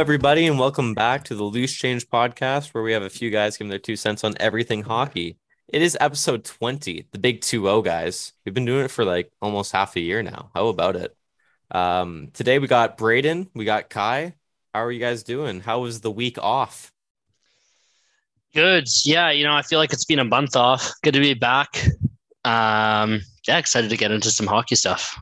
Everybody, and welcome back to the Loose Change podcast, where we have a few guys giving their two cents on everything hockey. It is episode 20, the big 2 0, guys. We've been doing it for like almost half a year now. How about it? Um, today we got Braden, we got Kai. How are you guys doing? How was the week off? Good. Yeah, you know, I feel like it's been a month off. Good to be back. Um, yeah, excited to get into some hockey stuff.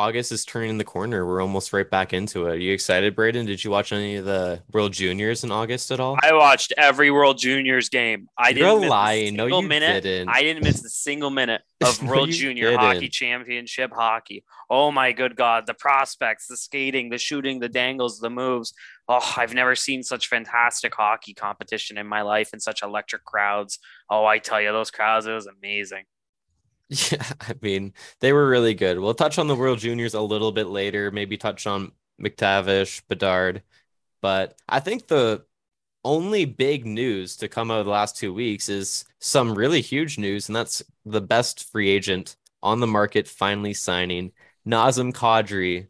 August is turning the corner. We're almost right back into it. Are you excited, Braden? Did you watch any of the World Juniors in August at all? I watched every World Juniors game. I You're didn't lying. a No, single you minute. didn't. I didn't miss a single minute of World you Junior didn't. Hockey Championship hockey. Oh my good God. The prospects, the skating, the shooting, the dangles, the moves. Oh, I've never seen such fantastic hockey competition in my life and such electric crowds. Oh, I tell you, those crowds, it was amazing. Yeah, I mean, they were really good. We'll touch on the World Juniors a little bit later, maybe touch on McTavish, Bedard. But I think the only big news to come out of the last two weeks is some really huge news, and that's the best free agent on the market finally signing Nazem Kadri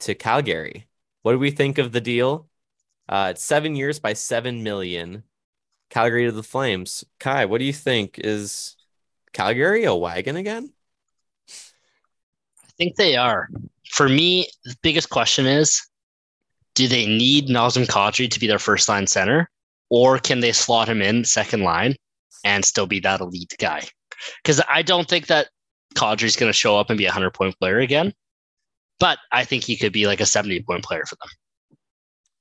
to Calgary. What do we think of the deal? Uh, it's seven years by seven million. Calgary to the Flames. Kai, what do you think? Is Calgary a wagon again? I think they are. For me, the biggest question is do they need Nazem Kadri to be their first line center, or can they slot him in second line and still be that elite guy? Because I don't think that Kadri's going to show up and be a 100 point player again, but I think he could be like a 70 point player for them.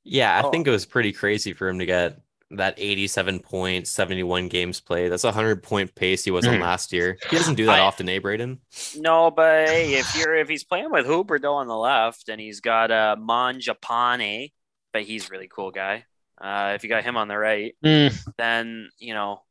Yeah, I Oh. think it was pretty crazy for him to get that 87 points, 71 games played. That's a 100 point pace he was on Mhm. last year. He doesn't do that I- often, eh, Braden? No, but hey, if you're if he's playing with Huberdeau on the left and he's got uh, Mangiapane, but he's a really cool guy. Uh, if you got him on the right, Mm, then you know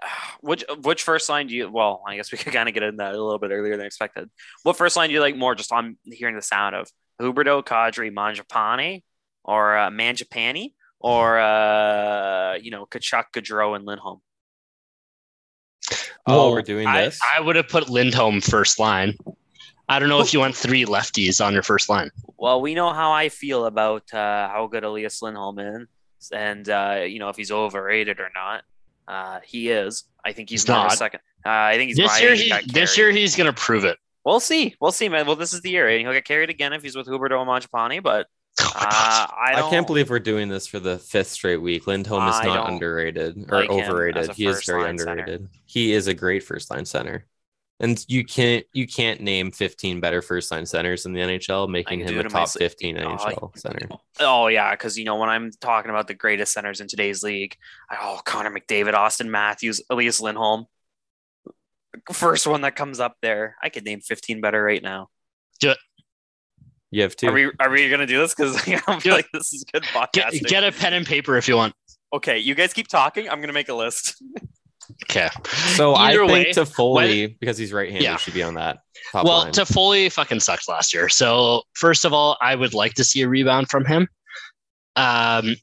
which which first line do you? Well, I guess we could kind of get into that a little bit earlier than expected. What first line do you like more? Just on hearing the sound of Huberdeau, Kadri, Mangiapane, or uh, Mangiapane, or uh, you know Tkachuk, Gaudreau, and Lindholm. Oh, well, we're doing this? I would have put Lindholm first line. I don't know if you want three lefties on your first line. Well, we know how I feel about uh, how good Elias Lindholm is, and uh, you know if he's overrated or not. Uh, he is. I think he's, He's more a not. second. Uh, I think he's This year, he he, this year he's going to prove it. We'll see. We'll see, man. Well, this is the year, and he'll get carried again if he's with Huberdeau and Mangiapane. But Oh uh, I, I, can't believe we're doing this for the fifth straight week. Lindholm is I not underrated or like overrated. He is very first-line center. underrated. He is a great first line center. And you can't you can't name 15 better first line centers in the NHL, making him do a it in my top 15 Oh, NHL center. Oh yeah, because you know when I'm talking about the greatest centers in today's league, I oh Connor McDavid, Auston Matthews, Elias Lindholm, first one that comes up there. I could name 15 better right now. You have two. Are we are we gonna do this? Because I don't feel like this is good Get, podcasting. get a pen and paper if you want. okay, you guys keep talking. I'm gonna make a list. Okay. So I Either think way, Toffoli, because he's right-handed, Yeah. should be on that top Well, line. Toffoli fucking sucked last year. So first of all, I would like to see a rebound from him. Um,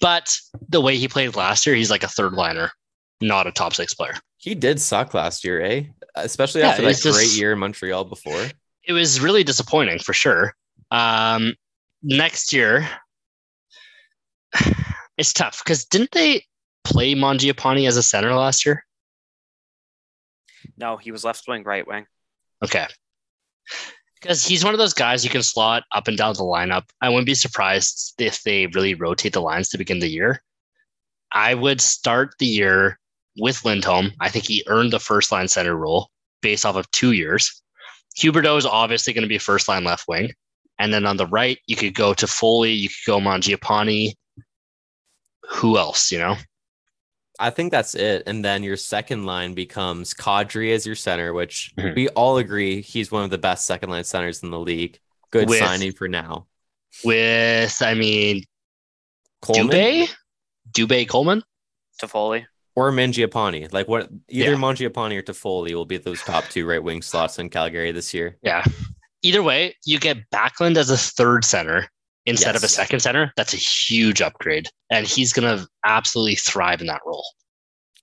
but the way he played last year, he's like a third liner, not a top six player. he did suck last year, eh? Especially Yeah, after that it's just- great year in Montreal before. It was really disappointing for sure. Um, next year, it's tough because didn't they play Mangiapane as a center last year? No, he was left wing, right wing. Okay. Because he's one of those guys you can slot up and down the lineup. I wouldn't be surprised if they really rotate the lines to begin the year. I would start the year with Lindholm. I think he earned the first line center role based off of two years. Huberdeau is obviously going to be first line left wing. And then on the right, you could go Toffoli, you could go Mangiapane. Who else, you know? I think that's it. And then your second line becomes Kadri as your center, which Mhm. we all agree he's one of the best second line centers in the league. Good With- signing for now. With, I mean, Coleman Dubé? Dubé Coleman? Toffoli. Or Mangiapane. Like what either Yeah. Mangiapane or Toffoli will be those top two right wing slots in Calgary this year. Yeah. Either way, you get Backlund as a third center instead of a second center. That's a huge upgrade. And he's going to absolutely thrive in that role.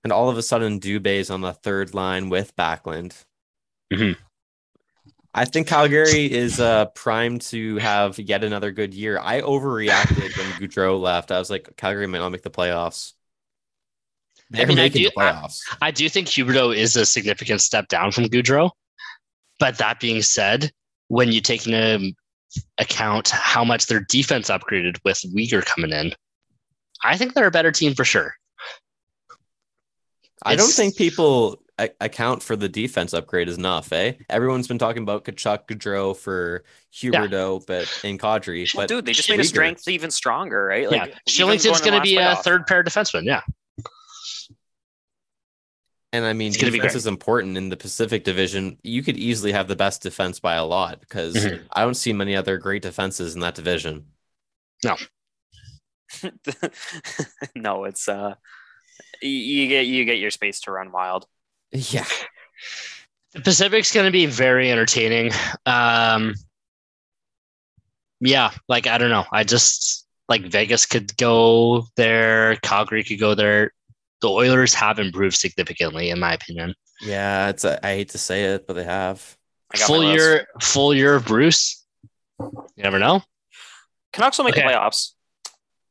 And all of a sudden Dubé is on the third line with Backlund. Mhm. I think Calgary is uh primed to have yet another good year. I overreacted when Gaudreau left. I was like, Calgary might not make the playoffs. They're mean, I do- the playoffs. I do think Huberdeau is a significant step down from Gaudreau. But that being said, when you take into account how much their defense upgraded with Weegar coming in, I think they're a better team for sure. I don't think people account for the defense upgrade is enough, eh? Everyone's been talking about Tkachuk, Gaudreau for Huberdeau, but in Kadri. Well, But dude, they just made a Weegar- strength even stronger, right? yeah, Shillington's going going to last be a playoff. third pair defenseman. Yeah, And I mean, It's gonna be defense is important in the Pacific Division. You could easily have the best defense by a lot because Mhm. I don't see many other great defenses in that division. no, no, it's uh, you get you get your space to run wild. Yeah. the Pacific's going to be very entertaining. Um, yeah, like I don't know. I just like Vegas could go there, Calgary could go there. The Oilers have improved significantly, in my opinion. Yeah, it's a, I hate to say it, but they have. Full year, full year of Bruce. You never know. Canucks will make Okay. the playoffs.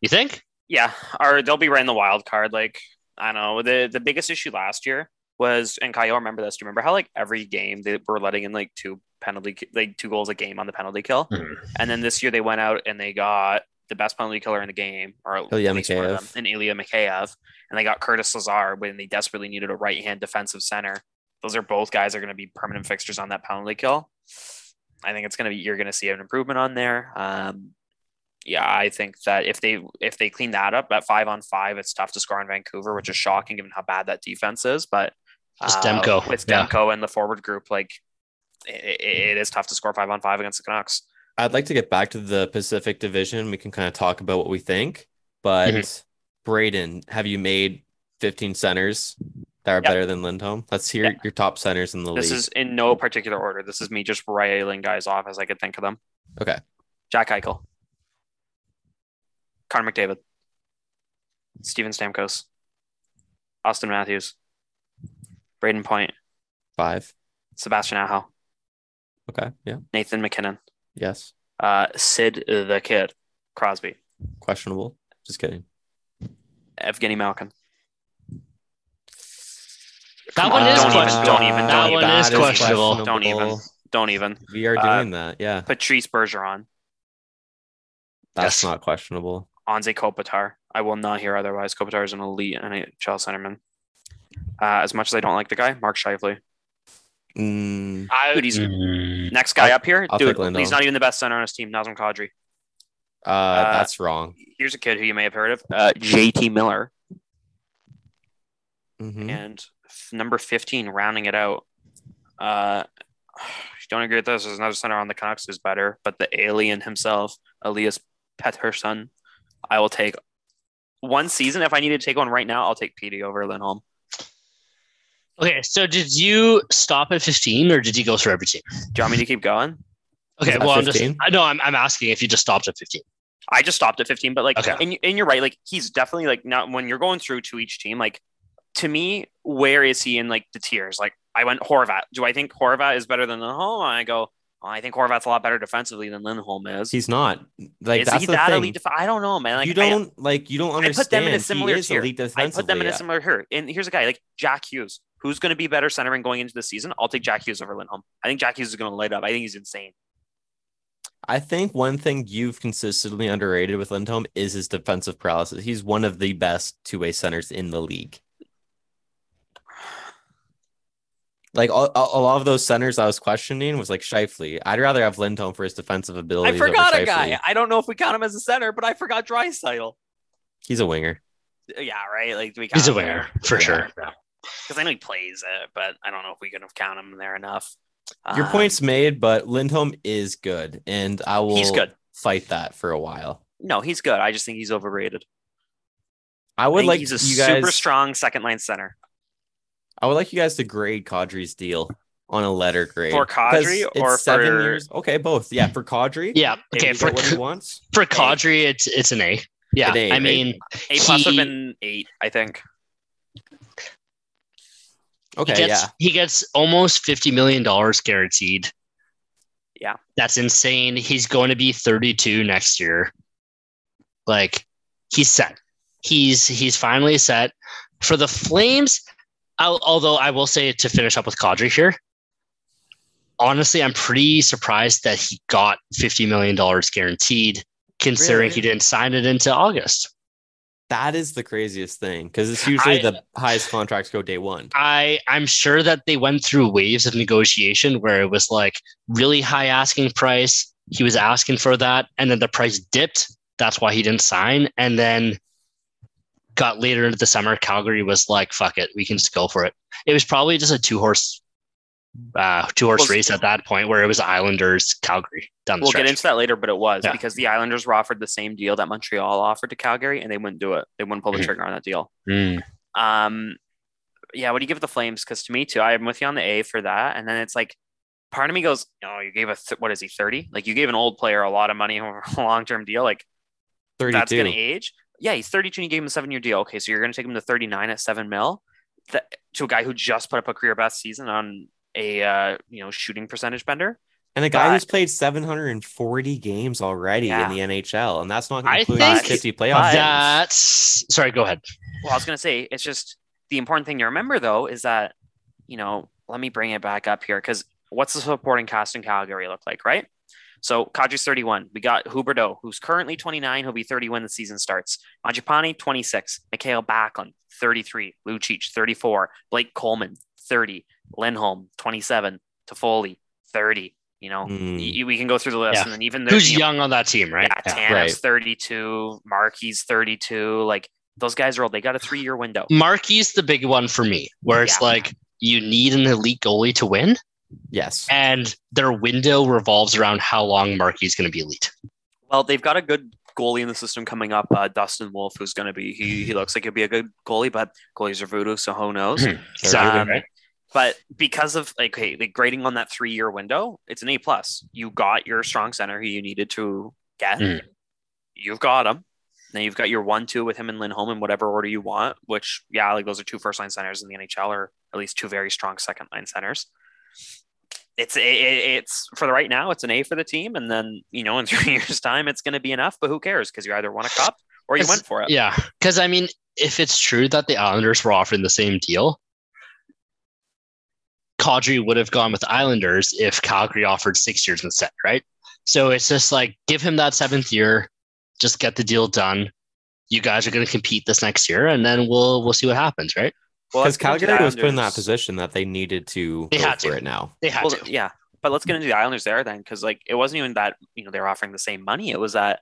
You think? Yeah, or they'll be right in the wild card. Like I don't know. The the biggest issue last year was, and Kyle, remember this? Do you remember how like every game they were letting in like two penalty, ki- like two goals a game on the penalty kill, Mhm. and then this year they went out and they got the best penalty killer in the game, or at Ilya least one of them, Mikheyev. and Ilya Mikheyev, and they got Curtis Lazar when they desperately needed a right hand defensive center. Those are both guys that are going to be permanent fixtures on that penalty kill. I think it's going to be you're going to see an improvement on there. Um, yeah, I think that if they if they clean that up at five on five, it's tough to score on Vancouver, which is shocking given how bad that defense is. But Just uh, Demko, with yeah. Demko and the forward group, like it, it is tough to score five on five against the Canucks. I'd like to get back to the Pacific Division. We can kind of talk about what we think. But Mhm. Braden, have you made 15 centers that are Yep. better than Lindholm? Let's hear Yeah. your top centers in the This league. This is in no particular order. This is me just railing guys off as I could think of them. Okay. Jack Eichel, Connor McDavid, Steven Stamkos, Auston Matthews, Brayden Point, Five. Sebastian Aho, Okay. Yeah. Nathan MacKinnon, Yes. uh, Sid the Kid, Crosby, Questionable. Just kidding. Evgeny Malkin. That one on, is don't even- questionable. don't even- that don't one even- is questionable. Don't even. Don't even. We are Uh, doing that. Yeah. Patrice Bergeron, That's Yes. not questionable. Anze Kopitar. I will not hear otherwise. Kopitar is an elite NHL centerman. Uh, as much as I don't like the guy, Mark Scheifele. Mm, I, Dude, he's- Mm, Next guy I'll- up here, I'll dude. He's not even the best center on his team. Nazem Kadri. uh, that's wrong. Here's a kid who you may have heard of, uh, JT Miller, Mhm. and f- number 15, rounding it out. Uh, don't agree with this. There's another center on the Canucks who's better, but the alien himself, Elias Pettersson, I will take one season. If I needed to take one right now, I'll take PD over Lindholm. Okay, so did you stop at 15 or did you go through every team? Do you want me to keep going? Okay, that well, I'm just, I know I'm, I'm asking if you just stopped at 15. I just stopped at 15, but like, Okay. and, and you're right. Like, he's definitely like not when you're going through to each team, like to me, where is he in like the tiers? Like, I went Horvat. Do I think Horvat is better than the home? I go, well, I think Horvat's a lot better defensively than Lindholm is. He's not. Like is that's he the that thing. elite? Def- I don't know, man. Like, you don't like you don't understand. I put them in a similar tier. I put them in a similar tier. And here's a guy like Jack Hughes, who's going to be better centering going into the season. I'll take Jack Hughes over Lindholm. I think Jack Hughes is going to light up. I think he's insane. I think one thing you've consistently underrated with Lindholm is his defensive paralysis. He's one of the best two-way centers in the league. Like a, a a lot of those centers I was questioning was like Scheifele. I'd rather have Lindholm for his defensive ability. I forgot over a guy. I don't know if we count him as a center, but I forgot Draisaitl. He's a winger. Yeah, right. Like do we count He's a winger winner for Yeah. sure. because I know he plays it, but I don't know if we can count him there enough. Your Um, point's made, but Lindholm is good, and I will He's good. fight that for a while. No, he's good. I just think he's overrated. I I would think like he's a you guys. super strong second line center. I would like you guys to grade Kadri's deal on a letter grade For Kadri 'Cause it's or seven for- years? Okay, both. Yeah, for Kadri. Yeah. Okay. For what he wants. for Kadri, it's it's an A. Yeah. An A, I right? mean, A plus would He- have been eight, I think. Okay, he gets yeah. he gets almost fifty million dollars guaranteed. Yeah. That's insane. He's going to be 32 next year. Like he's set. He's he's finally set. For the Flames, I'll, although I will say to finish up with Kadri here, honestly, I'm pretty surprised that he got $50 million guaranteed, considering Really? he didn't sign it into August. That is the craziest thing because it's usually I- the highest contracts go day one. I I'm sure that they went through waves of negotiation where it was like really high asking price. He was asking for that, and then the price dipped. That's why he didn't sign. And then got later into the summer, Calgary was like, "Fuck it, we can just go for it." It was probably just a two horse, uh, two horse Well, race at that point where it was Islanders, Calgary down the We'll stretch. get into that later, but it was Yeah. because the Islanders were offered the same deal that Montreal offered to Calgary, and they wouldn't do it. They wouldn't pull the Mhm. trigger on that deal. Mm. Um, yeah, what do you give the Flames? Because to me too, I'm with you on the A for that. And then it's like, part of me goes, oh, you gave a th- what is he 30? Like you gave an old player a lot of money over a long term deal. Like that's going to age. Yeah, he's 32 and you gave him a seven year deal. Okay, so you're going to take him to 39 at seven mil that, to a guy who just put up a career best season on a uh, you know shooting percentage bender. And a guy who's played 740 games already Yeah. in the NHL, and that's not I including think his 50 but- playoff games. That's sorry. Go ahead. Well, I was gonna say it's just the important thing to remember though is that you know let me bring it back up here because what's the supporting cast in Calgary look like, right? So Kadri's 31. We got Huberdeau, who's currently 29. He'll be 30 when the season starts. Mangiapane, 26. Mikael Backlund, 33. Lucic, 34. Blake Coleman, 30. Lindholm, 27. Toffoli, 30. You know, hmm. y- we can go through the list, Yeah. and then even Who's you know, young on that team, right? yeah, Tanev's Right. 32. Markey's 32. Like those guys are old. They got a three year window. Marky's the big one for me, where it's Yeah. like you need an elite goalie to win, Yes. and their window revolves around how long Marky's going to be elite. Well, they've got a good goalie in the system coming up, uh, Dustin Wolf, who's going to be. He he looks like he'll be a good goalie, but goalies are voodoo, so who knows? Exactly, Um. But because of like, hey, the grading on that three year window, it's an A plus. You got your strong center who you needed to get. Mm. You've got him. Then you've got your one two with him and Lindholm in whatever order you want. Which yeah, like those are two first line centers in the NHL, or at least two very strong second line centers. It's it, it's for the right now. It's an A for the team, and then you know in three years' time, it's going to be enough. But who cares? Because you either won a cup or you went for it. Yeah, because I mean, if it's true that the Islanders were offering the same deal, Kadri would have gone with Islanders if Calgary offered six years instead, right? So it's just like give him that seventh year, just get the deal done. You guys are going to compete this next year, and then we'll we'll see what happens, right? Well, Because let's get into Calgary was put in that position that they needed to They go had for to. it now. They had well, to. yeah, but let's get into the Islanders there then, because like it wasn't even that you know they were offering the same money. It was that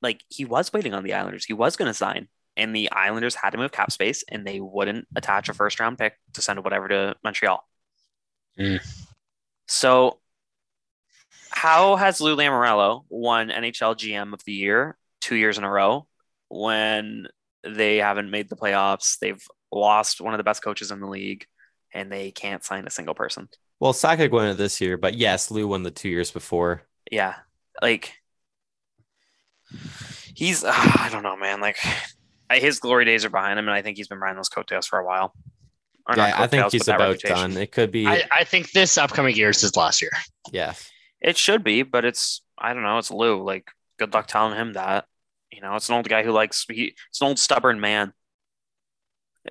like he was waiting on the Islanders. He was going to sign, and the Islanders had to move cap space, and they wouldn't attach a first round pick to send whatever to Montreal. Mm. So, how has Lou Lamoriello won NHL GM of the year two years in a row when they haven't made the playoffs? They've lost one of the best coaches in the league, and they can't sign a single person. Well, Sakic won it this year, but yes, Lou won the two years before. yeah like he's I don't know man like his glory days are behind him and I think he's been riding those coattails for a while Or Yeah, I think he's about reputation. done. It could be, I, I think this upcoming year is his last year. yeah. it should be but it's I don't know it's Lou like good luck telling him that you know it's an old guy who likes he it's an old stubborn man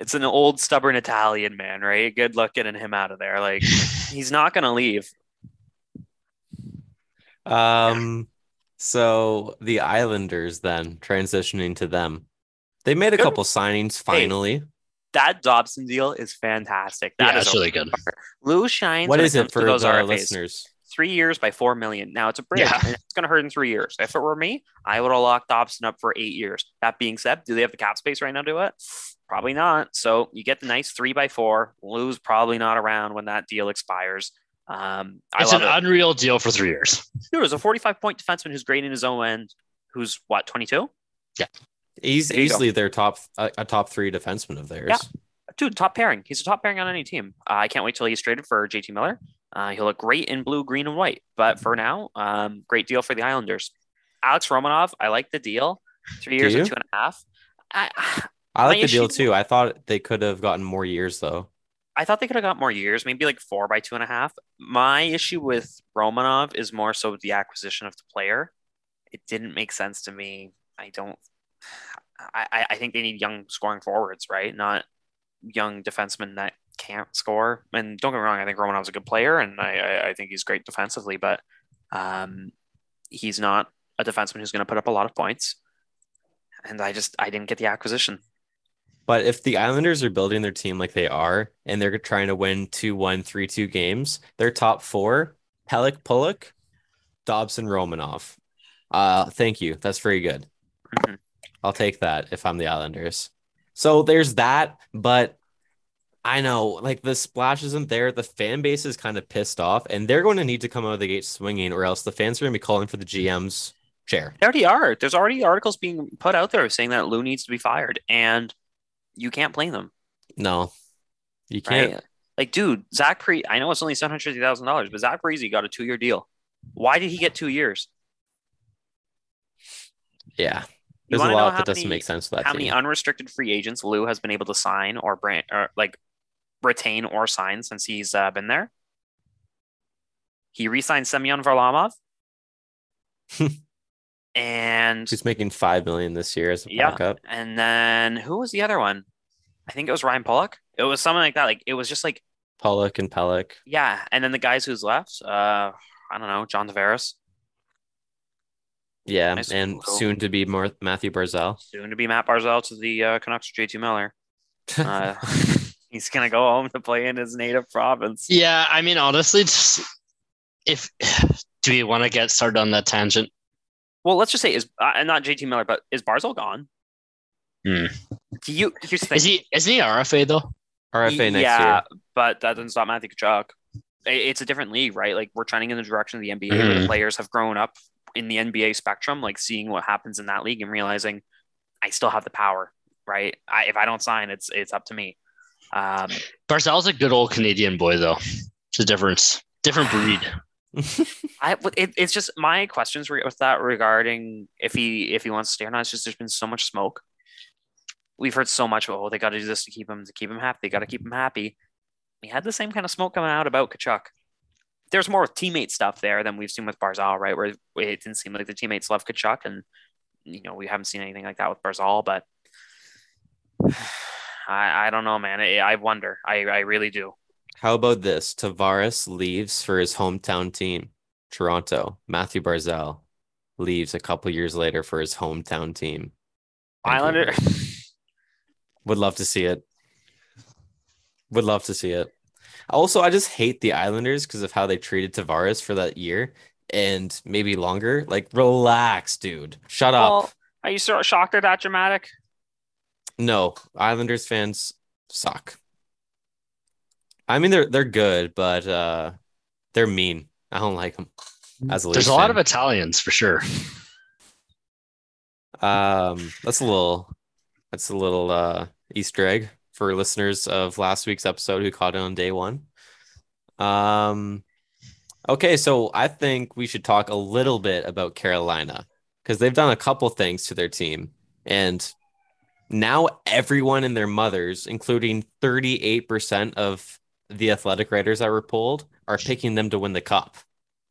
it's an old stubborn Italian man right good luck getting him out of there like he's not gonna leave Um, so the Islanders then transitioning to them, they made a Good. couple signings finally. that Dobson deal is fantastic yeah, That is really good. Lou shines What is when is it for those the RFAs. listeners? three years by four million. Now it's a bridge, Yeah. and it's going to hurt in three years. If it were me, I would have locked Dobson up for eight years. That being said, do they have the cap space right now to do it? Probably not. So you get the nice three by four. Lou's probably not around when that deal expires. Um, It's love an it. unreal deal for three years. Dude, it's a 45 point defenseman who's great in his own end. Who's what 22? Yeah, He's There easily their top a, a top three defenseman of theirs. Yeah. Dude, top pairing. He's a top pairing on any team. Uh, I can't wait till he's traded for JT Miller. Uh, he'll look great in blue, green, and white. But for now, um, great deal for the Islanders. Alex Romanov, I like the deal. Three years you? and two and a half. I, I like My the deal issue- too. I thought they could have gotten more years though. I thought they could have got more years, maybe like four by two and a half. My issue with Romanov is more so the acquisition of the player. It didn't make sense to me. I don't. I, I think they need young scoring forwards, right? Not young defensemen that can't score. And don't get me wrong, I think Romanov's a good player, and I, I, I think he's great defensively, but um, he's not a defenseman who's going to put up a lot of points. And I just I didn't get the acquisition. But if the Islanders are building their team like they are, and they're trying to win 2 1, 3 2 games, their top four Pelech Pulock, Dobson Romanov. Uh, thank you. That's very good. Mm-hmm. I'll take that if I'm the Islanders. So there's that, but I know like the splash isn't there. The fan base is kind of pissed off, and they're going to need to come out of the gate swinging, or else the fans are going to be calling for the GM's chair. They already are. There's already articles being put out there saying that Lou needs to be fired, and you can't blame them. No, you can't. Right? Like, dude, Zach Pre. I know it's only seven hundred fifty thousand dollars, but Zach Parise got a two year deal. Why did he get two years? Yeah, there's a lot that doesn't make sense for that How team. many unrestricted free agents Lou has been able to sign or brand or like retain or sign since he's uh, been there? He re-signed Semyon Varlamov, and He's making five million this year as a Yeah. backup. and then who was the other one? I think it was Ryan Pulock. It was something like that. Like it was just like Pulock and Pelech. yeah, and then the guys who's left, uh, I don't know, John Tavares, Yeah, Nice and little- soon to be more Matthew Barzal. soon to be Matt Barzal to the uh, Canucks or JT Miller. Uh, he's gonna go home to play in his native province. Yeah, I mean, honestly, just, if do we want to get started on that tangent? Well, let's just say is uh, not JT Miller, but is Barzal gone? Hmm. Do you? Here's the thing. Is he isn't he RFA though? RFA next yeah, year. Yeah, but that doesn't stop Matthew Tkachuk. I- It's a different league, right? Like we're trending in the direction of the NBA, where the Mhm. players have grown up in the NBA spectrum, like seeing what happens in that league and realizing I still have the power, right? I, if I don't sign, it's it's up to me. Um, Barzal's a good old Canadian boy though. It's a difference, different breed. I it, it's just my questions re- with that regarding if he if he wants to stay or not. It's just there's been so much smoke. We've heard so much. Oh, they got to do this to keep him to keep him happy. They got to keep him happy. We had the same kind of smoke coming out about Tkachuk. There's more teammate stuff there than we've seen with Barzal, right? Where it didn't seem like the teammates love Tkachuk, and you know we haven't seen anything like that with Barzal. But I I don't know, man. I, I wonder. I I really do. How about this? Tavares leaves for his hometown team, Toronto. Matthew Barzal leaves a couple years later for his hometown team. Islander. Would love to see it. Would love to see it. Also, I just hate the Islanders because of how they treated Tavares for that year and maybe longer. Like, relax, dude. Shut up. Are you so shocked at that dramatic? No, Islanders fans suck. I mean, they're they're good, but uh, they're mean. I don't like them. As a There's a lot fan. of Italians for sure. Um, that's a little that's a little uh Easter egg for listeners of last week's episode who caught it on day one. Um, okay, so I think we should talk a little bit about Carolina because they've done a couple things to their team, and now everyone and their mothers, including 38% of the athletic writers that were pulled are picking them to win the cup.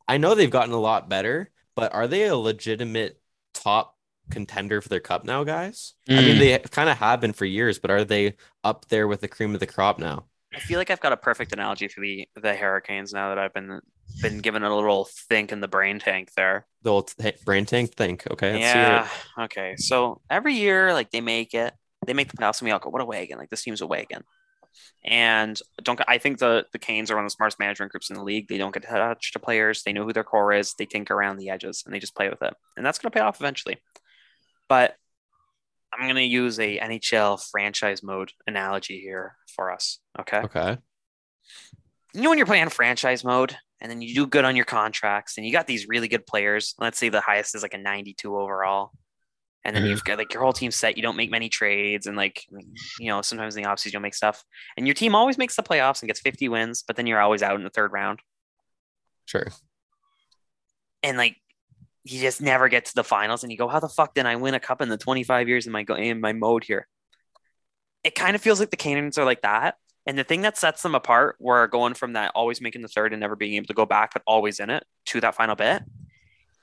I know they've gotten a lot better, but are they a legitimate top contender for their cup now, guys? I mean, Mm. they kind of have been for years, but are they up there with the cream of the crop now? I feel like I've got a perfect analogy for the the Hurricanes now that I've been been given a little think in the brain tank there. The old t- brain tank think. Okay, let's yeah. it. Okay. So every year, like they make it, they make the playoffs, and we all go, "What a wagon! Like this team's a wagon." And don't I think the the Canes are one of the smartest management groups in the league. They don't get attached to players. They know who their core is. They tinker around the edges and they just play with it, and that's going to pay off eventually. But I'm going to use a NHL franchise mode analogy here for us. Okay. Okay. you know when you're playing franchise mode and then you do good on your contracts and you got these really good players let's say the highest is like a 92 overall and then you've mm-hmm. got like your whole team set you don't make many trades and like you know sometimes in the offseason you'll make stuff and your team always makes the playoffs and gets 50 wins but then you're always out in the third round. Sure. and like you just never get to the finals and you go how the fuck did i win a cup in the 25 years in my go in my mode here? It kind of feels like the Canes are like that And the thing that sets them apart, where going from that always making the third and never being able to go back, but always in it to that final bit,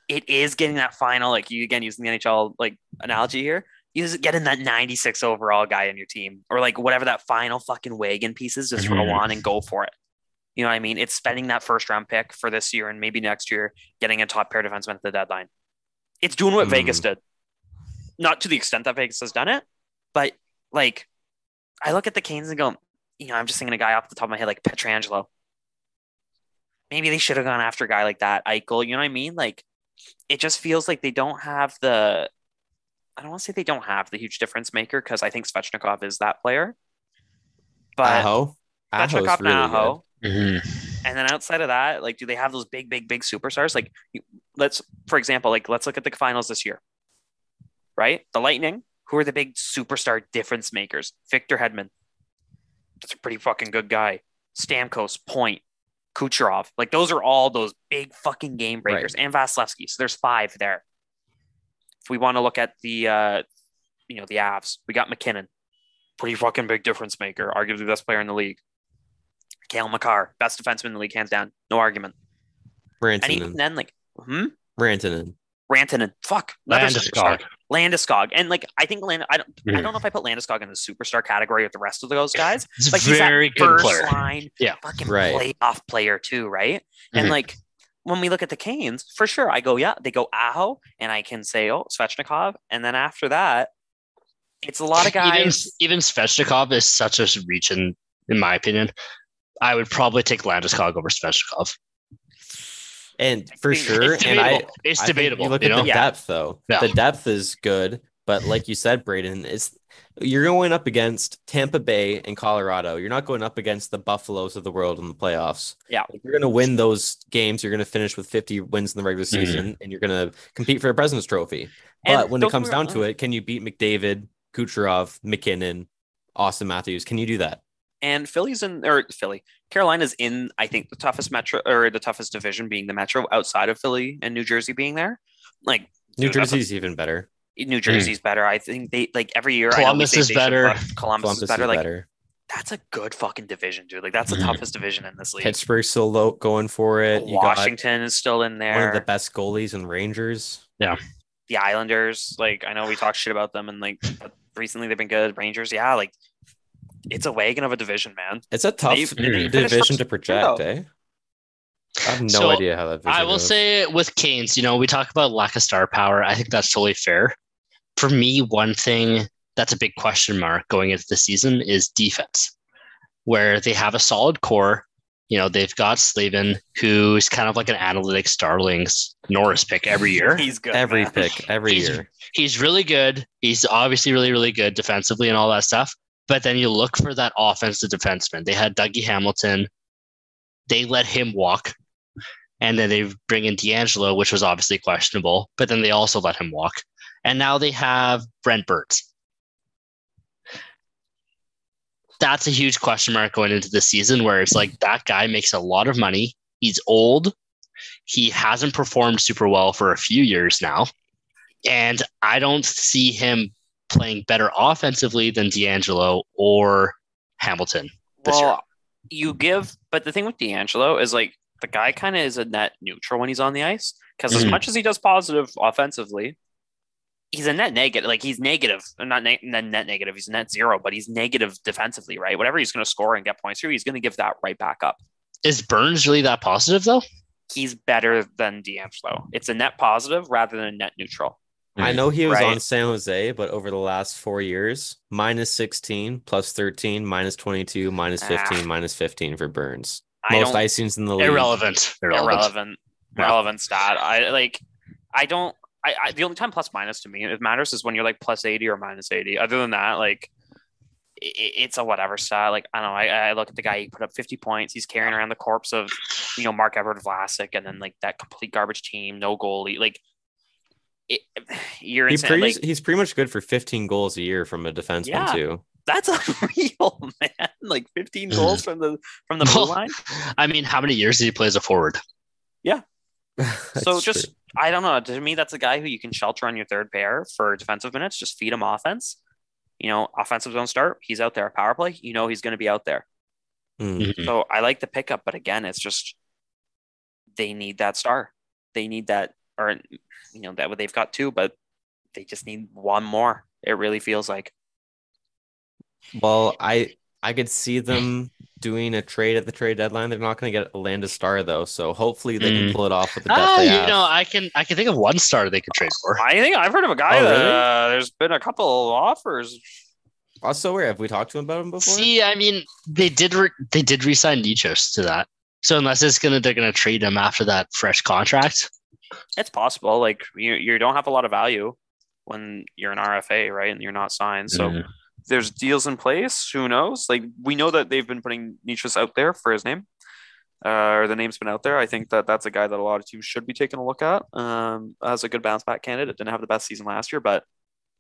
it is getting that final, like you again using the NHL like analogy here. You is getting that 96 overall guy in your team, or like whatever that final fucking wagon piece is, just throw Mhm. on and go for it. You know what I mean? It's spending that first round pick for this year and maybe next year, getting a top pair defenseman at the deadline. It's doing what Mhm. Vegas did. Not to the extent that Vegas has done it, but like I look at the Canes and go, you know, I'm just thinking a guy off the top of my head like Pietrangelo. Maybe they should have gone after a guy like that, Eichel. You know what I mean? Like it just feels like they don't have the I don't want to say they don't have the huge difference maker because I think Svechnikov is that player. But Aho. Aho's Svechnikov really and good. Aho. Mhm. And then outside of that, like, do they have those big, big, big superstars? Like, let's, for example, like, let's look at the finals this year, right? The Lightning, who are the big superstar difference makers? Victor Hedman, that's a pretty fucking good guy. Stamkos, Point, Kucherov, like, those are all those big fucking game breakers, and Vasilevskiy. So there's five there. If we want to look at the, uh, you know, the Avs, we got MacKinnon, pretty fucking big difference maker, arguably the best player in the league. Cale Makar, best defenseman in the league, hands down, no argument. And even then, like, hmm, Rantanen. Rantanen, fuck, another Landeskog. Landeskog, and like, I think Land, I don't, I Mhm. don't know if I put Landeskog in the superstar category with the rest of those guys. He's Like, a he's that very good first player. line, Yeah. fucking Right. playoff player too, right? And Mhm. like, when we look at the Canes, for sure, I go, yeah, they go Aho, and I can say, oh, Svechnikov, and then after that, it's a lot of Even, guys. even Svechnikov is such a reach in, in my opinion. I would probably take Landeskog over Svechnikov. And for think sure, It's and I, it's I debatable. You look you at know? the Yeah. depth though. Yeah. The depth is good, but like you said, Braden, it's you're going up against Tampa Bay and Colorado. You're not going up against the Buffaloes of the world in the playoffs. Yeah. If you're going to win those games, you're going to finish with 50 wins in the regular Mhm. season, and you're going to compete for a President's Trophy. And But when it comes down wrong- to it, can you beat McDavid, Kucherov, MacKinnon, Auston Matthews? Can you do that? And Philly's in or Philly, Carolina's in, I think, the toughest metro or the toughest division being the metro outside of Philly and New Jersey being there. Like New dude, that's a- Jersey's even better. New Jersey's better. I think they like every year. I know we. Columbus say is they better. Columbus, Columbus is better. is Like better. that's a good fucking division, dude. Like that's the Mhm. toughest division in this league. Pittsburgh's still low, going for it. You got Washington is still in there. one of the best goalies and Rangers. Yeah. The Islanders, like I know we talk shit about them, and like recently they've been good. Rangers, yeah, like it's a wagon of a division, man. It's a tough They- they division to project, though. eh? I have no So, idea how that. I will goes. say with Canes, you know, we talk about lack of star power. I think that's totally fair. For me, one thing that's a big question mark going into the season is defense, where they have a solid core. You know, they've got Slavin, who's kind of like an analytics starlings Norris pick every year. He's good. every man. pick, every He's- year. He's really good. He's obviously really, really good defensively and all that stuff. But then you look for that offensive defenseman. They had Dougie Hamilton. They let him walk. And then they bring in DeAngelo, which was obviously questionable, but then they also let him walk. And now they have Brent Burns. That's a huge question mark going into the season where it's like that guy makes a lot of money. He's old. He hasn't performed super well for a few years now. And I don't see him playing better offensively than DeAngelo or Hamilton. this year. Well, you give, but the thing with DeAngelo is like the guy kind of is a net neutral when he's on the ice because as Mhm. much as he does positive offensively, he's a net negative. Like he's negative, not ne- net, net negative. He's net zero, but he's negative defensively, right? Whatever he's going to score and get points through, he's going to give that right back up. Is Burns really that positive though? He's better than DeAngelo. It's a net positive rather than a net neutral. I know he was Right. on San Jose, but over the last four years, minus 16, plus 13, minus 22, minus 15, Ah. minus 15 for Burns. Most icings in the league. Irrelevant. Irrelevant. irrelevant, Yeah. relevant stat. I like. I don't. I, I the only time plus minus to me it matters is when you're like plus eighty or minus eighty. Other than that, like i it's a whatever stat. Like I don't know. I, I look at the guy. He put up fifty points. He's carrying around the corpse of you know Marc-Edouard Vlasic, and then like that complete garbage team, no goalie. Like it, you're He insane. pretty, like, he's pretty much good for 15 goals a year from a defenseman, Yeah. too. that's unreal, man. Like fifteen goals from the from the blue line. I mean, how many years did he play as a forward? Yeah. so just true. I don't know. To me, that's a guy who you can shelter on your third pair for defensive minutes. Just feed him offense. You know, offensive zone start. He's out there. Power play. You know he's going to be out there. Mm. Mhm. So I like the pickup, but again, it's just they need that star. They need that, or you know, that what they've got two, but they just need one more. It really feels like. Well, I I could see them doing a trade at the trade deadline. They're not going to get a land a star though, so hopefully they can Mm. pull it off with the depth Ah, they you have. know, I can I can think of one star they could trade for. I think I've heard of a guy Oh, that really? uh, there's been a couple of offers. Also, where have we talked to him about him before? See, I mean, they did re- they did resign Necas to that. So unless it's gonna they're gonna trade him after that fresh contract, It's possible. Like you, you don't have a lot of value when you're an RFA, right? And you're not signed. So Mhm. there's deals in place. Who knows? Like we know that they've been putting Necas out there for his name, uh, or the name's been out there. I think that that's a guy that a lot of teams should be taking a look at. Um, as a good bounce back candidate. Didn't have the best season last year, but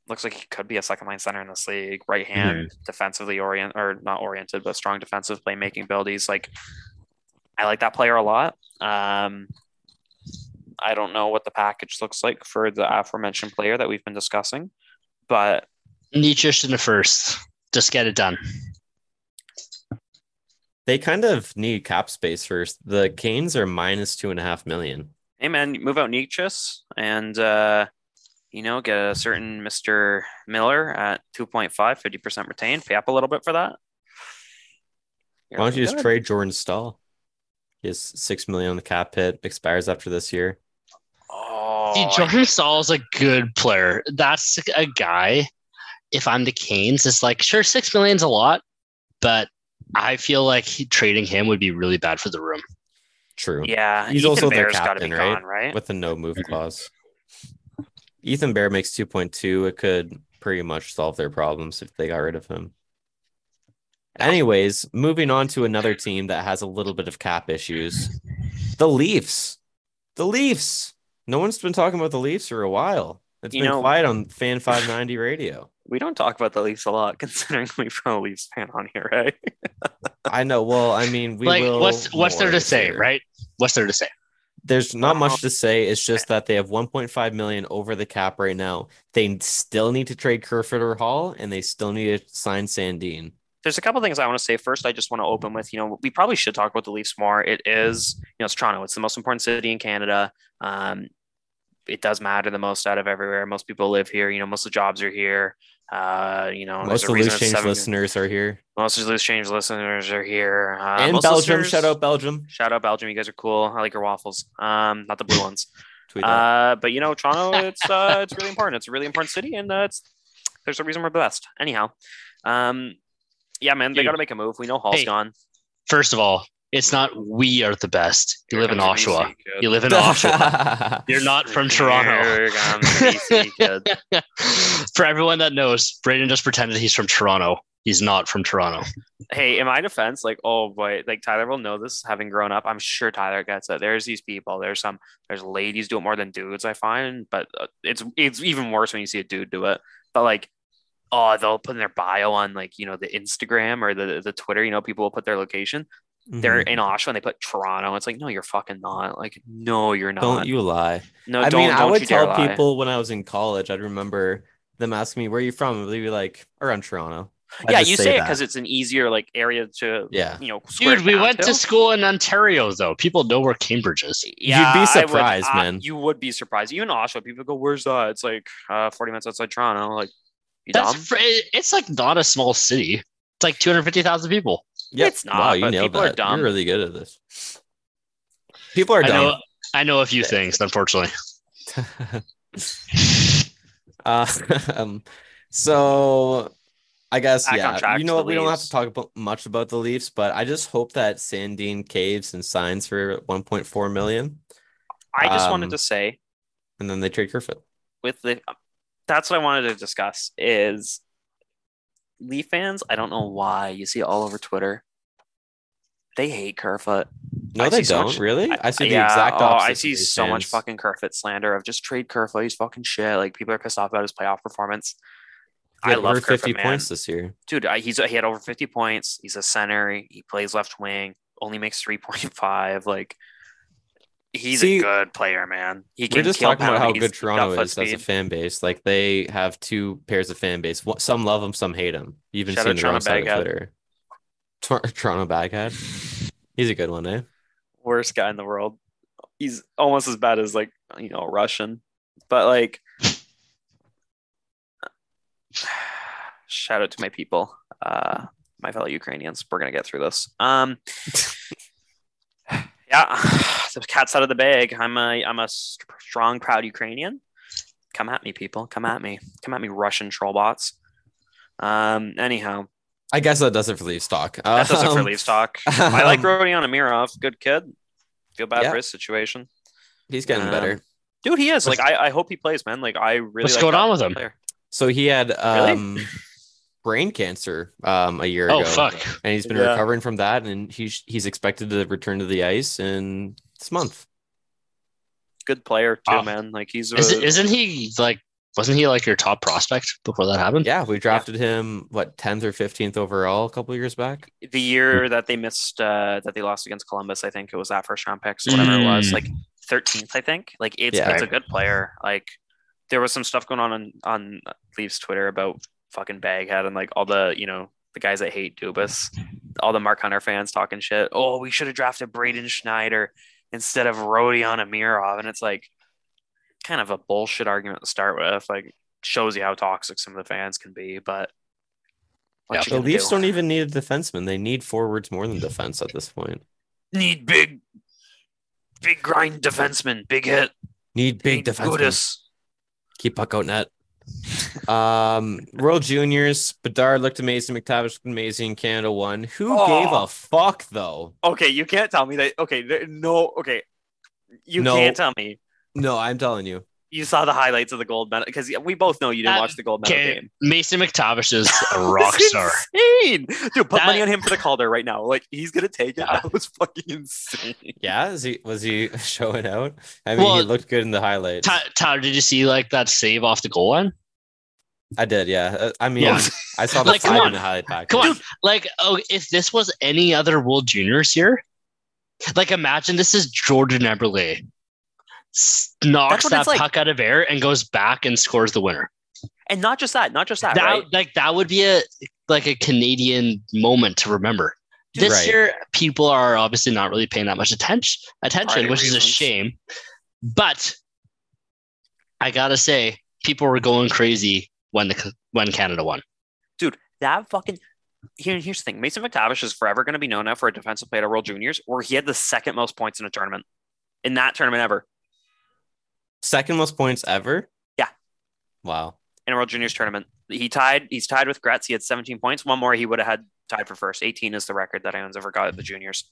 looks like he could be a second line center in this league. Right hand, defensively orient or not oriented, but strong defensive playmaking abilities. Like I like that player a lot. Um, I don't know what the package looks like for the aforementioned player that we've been discussing, but Necas in the first. Just get it done. They kind of need cap space first. The Canes are minus two and a half million. hey man, move out Necas and uh, you know, get a certain Mr. Miller at 2.5, 50% retained, pay up a little bit for that. You're Why don't you just good. trade Jordan Staal? He has six million on the cap hit, expires after this year. Oh, See, Jordan Staal's a good player. That's a guy. If I'm the Canes, it's like sure six million's a lot, but I feel like he, trading him would be really bad for the room. True. yeah, He's Ethan also their Bear's gotta be captain, right? gone, right? With the no move Mhm. clause. Ethan Bear makes 2.2. It could pretty much solve their problems if they got rid of him. Anyways, moving on to another team that has a little bit of cap issues. The Leafs. The Leafs. No one's been talking about the Leafs for a while. It's You been know- quiet on Fan 590 radio. we don't talk about the Leafs a lot, considering we've got a Leafs fan on here, right? I know. Well, I mean, we like will what's what's there more to say, later. right? What's there to say? There's not much um, to say. It's just that they have 1.5 million over the cap right now. They still need to trade Kerfoot or Hall, and they still need to sign Sandin. There's a couple things I want to say. First, I just want to open with, you know, we probably should talk about the Leafs more. It is, you know, it's Toronto. It's the most important city in Canada. Um, it does matter the most out of everywhere. Most people live here. You know, most of the jobs are here. Uh, you know, Most of the Loose Change seven- listeners are here. Most of the loose change listeners are here. Uh, and Belgium. Shout out Belgium. Shout out Belgium. You guys are cool. I like your waffles. Um, not the blue ones. Uh, but you know, Toronto, it's uh, it's really important. It's a really important city, and uh, it's there's a reason we're the best. Anyhow, um, yeah, man, they got to make a move. We know Hall's Hey. gone. First of all, it's not we are the best. You Here live in comes Oshawa. BC. You live in Oshawa. You're not from Toronto. Here comes kid. For everyone that knows, Braden just pretended he's from Toronto. He's not from Toronto. Hey, in my defense, like, oh boy, like Tyler will know this having grown up. I'm sure Tyler gets it. There's these people. There's some. There's ladies do it more than dudes. I find, but uh, it's it's even worse when you see a dude do it. But like, oh, they'll put in their bio on like you know the Instagram or the the Twitter. You know, people will put their location. They're Mhm. in Oshawa and they put Toronto. It's like, no, you're fucking not. Like, no, you're not. Don't you lie. no, I don't, mean, I don't would you dare tell lie. people when I was in college, I'd remember them asking me, Where are you from? And they'd be like, Around Toronto. I'd Yeah, you say, it because it's an easier like area to, Yeah. you know, Dude, we went to school in Ontario, though. People know where Cambridge is. Yeah, You'd be I would- surprised, I- man. You would be surprised. Even Oshawa, people go, "Where's that?" It's like uh, forty minutes outside Toronto. Like, you That's dumb? fr- it's like not a small city. It's like 250,000 people. Yeah, It's not, Wow, you but nailed people are that. dumb. You're really good at this. People are I know dumb. I know a few things, unfortunately. uh, um, so I guess Back yeah. track You know the what? We don't have to talk about much about the Leafs, but I just hope that Sandin caves and signs for 1.4 million, I just um, wanted to say and then they trade Kerfoot. with the that's what I wanted to discuss is Leaf fans. I don't know why you see it all over Twitter. They hate Kerfoot. No, I they don't. much- really? I, see the yeah, exact oh, opposite. I see so much fucking Kerfoot slander of just trade Kerfoot. He's fucking shit. Like people are pissed off about his playoff performance. He I love over 50 man. points this year. dude. I, he's he had over fifty points. He's a center. He plays left wing. Only makes three point five. Like he's See, a good player, man. He can We're just talking about how good Toronto is as a fan base. Like they have two pairs of fan base. Some love him, some hate him. You even Shout seen out the wrong side of Twitter. Tor- Toronto Baghead. He's a good one, eh? Worst guy in the world. He's almost as bad as like you know Russian, but like. Shout out to my people, uh, my fellow Ukrainians. We're gonna get through this. Um, yeah, the cat's out of the bag. I'm a I'm a strong, proud Ukrainian. Come at me, people. Come at me. Come at me, Russian troll bots. Um. Anyhow, I guess that does it for Leafs talk. that does it for Um, Leafs talk. I like um, Rodion Amirov. Good kid. Feel bad Yeah. for his situation, He's getting Um, better. dude. He is like I, I hope he plays, man. Like I really. What's like going on with him? player. So he had Really? Brain cancer um a year Oh ago. fuck! And he's been Yeah. recovering from that and he's he's expected to return to the ice in this month. Good player too, Wow. man. Like he's a, Is, isn't he like? Wasn't he like your top prospect before that happened? Yeah, we drafted him what 10th or 15th overall a couple years back. the year that they missed uh that they lost against Columbus. I think it was that first round pick, so whatever it was, Mm. like thirteenth. I think. Like it's Yeah. it's a good player. Like there was some stuff going on on on Leafs Twitter about fucking Baghead and like all the you know the guys that hate Dubas, all the Mark Hunter fans talking shit. Oh, we should have drafted Braden Schneider instead of Rodion Amirov, and it's like kind of a bullshit argument to start with. Like shows you how toxic some of the fans can be, but. Yeah, The Leafs do? don't even need a defenseman. They need forwards more than defense at this point. need big, big grind defenseman, big hit, Need big Need defensemen. Keep puck out net. Um, World Juniors, Bedard looked amazing. McTavish looked amazing. Canada won. Who Oh. gave a fuck though? Okay, you can't tell me that. Okay, no. Okay, you No. can't tell me No, I'm telling you. You saw the highlights of the gold medal because we both know you didn't That- watch the gold medal Okay, game. Mason McTavish is a rock star. Insane, dude. Put That- money on him for the Calder right now. Like he's gonna take it. Yeah. That was fucking insane. Yeah, is he was he showing out? I mean, Well, he looked good in the highlights. Ty- Tyler, did you see like that save off the goal line? I did, yeah. Uh, I mean, Yeah. I saw the Like, come five on. in the highlight package. Come on, like oh, if this was any other World Juniors here, like imagine this is Jordan Eberle S- knocks that it's like. puck out of air and goes back and scores the winner. And not just that, not just that, That right? like that would be a like a Canadian moment to remember. This Right. year, people are obviously not really paying that much attention, attention, Variety which is a shame. But I gotta say, people were going crazy when the when Canada won. dude, that fucking here, here's the thing. Mason McTavish is forever going to be known now for a defensive player at World Juniors, where he had the second most points in a tournament, in that tournament ever, Second most points ever? Yeah. Wow. in a World Juniors tournament. He tied. He's tied with Gretz. He had 17 points. One more, he would have had tied for first. 18 is the record that anyone's ever got at the juniors.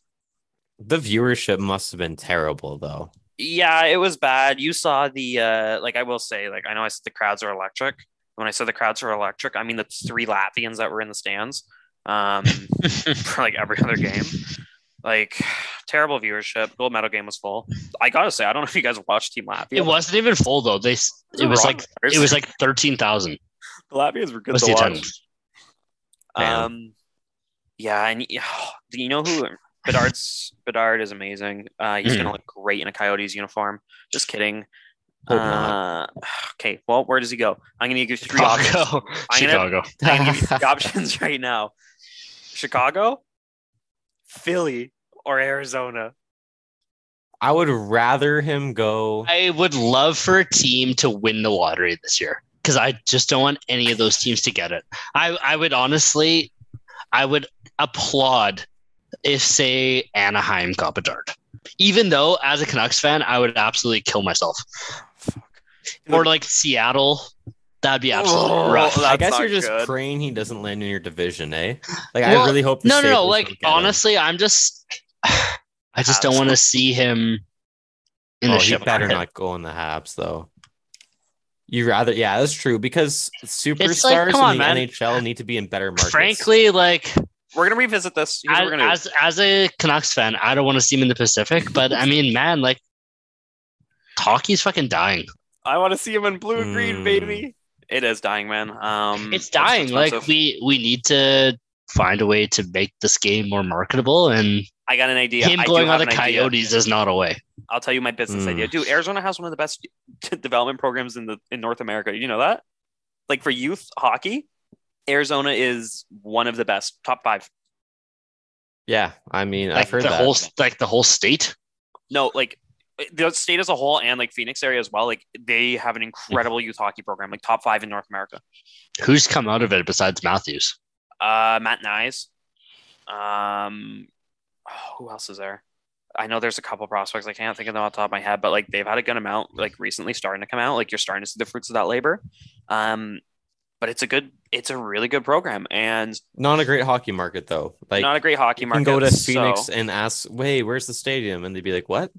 The viewership must have been terrible though. Yeah, it was bad. You saw the uh like I will say, like I know I said the crowds are electric. When I said the crowds are electric, I mean the three Latvians that were in the stands um for like every other game. Like terrible viewership. Gold medal game was full. I gotta say, I don't know if you guys watched Team Latvia. It wasn't even full though. They it was like it was like thirteen thousand. the Latvians were good Was to watch. Um, yeah, and do you know who Bedard's Bedard is amazing. Uh, he's Mhm. gonna look great in a Coyotes uniform. Just kidding. Uh. Okay, well, where does he go? I'm gonna give you three options. Chicago. I'm gonna- I'm gonna give you three options right now: Chicago, Philly, or Arizona. I would rather him go. I would love for a team to win the lottery this year because I just don't want any of those teams to get it. I, I would honestly, I would applaud if, say, Anaheim got Bedard. Even though, as a Canucks fan, I would absolutely kill myself. Or like Seattle, that'd be absolutely Oh, rough. I guess you're just good. praying he doesn't land in your division, eh? Like Well, I really hope. No, no, no. Like don't him. honestly, I'm just, I just don't want to see him in oh, the he ship. better market. not go in the Habs though. You rather, yeah, that's true because superstars like, on, in the man. NHL need to be in better markets. Frankly, like We're gonna revisit this. Here's as, we're gonna as as a Canucks fan, I don't want to see him in the Pacific, but I mean, man, like hockey's fucking dying. I want to see him in blue and green, Mm. baby. It is dying, man. Um, It's dying. Like we we need to find a way to make this game more marketable, and I got an idea. him I do going on the an idea. Coyotes is not a way. I'll tell you my business Mm. idea, dude. Arizona has one of the best development programs in the in North America. You know that? Like for youth hockey, Arizona is one of the best, top five. Yeah, I mean, Like I've heard the that. whole like the whole state. No, like the state as a whole and like Phoenix area as well. Like they have an incredible youth hockey program, like top five in North America. Who's come out of it besides Matthews? Uh, Matt Knies. Um, oh, who else is there? I know there's a couple prospects. I can't think of them off the top of my head, but like they've had a good amount, like recently starting to come out. Like you're starting to see the fruits of that labor. Um, but it's a good, it's a really good program, and Not a great hockey market though. Like not a great hockey you market. can go to so Phoenix and ask, "Wait, where's the stadium?" And they'd be like, "What?"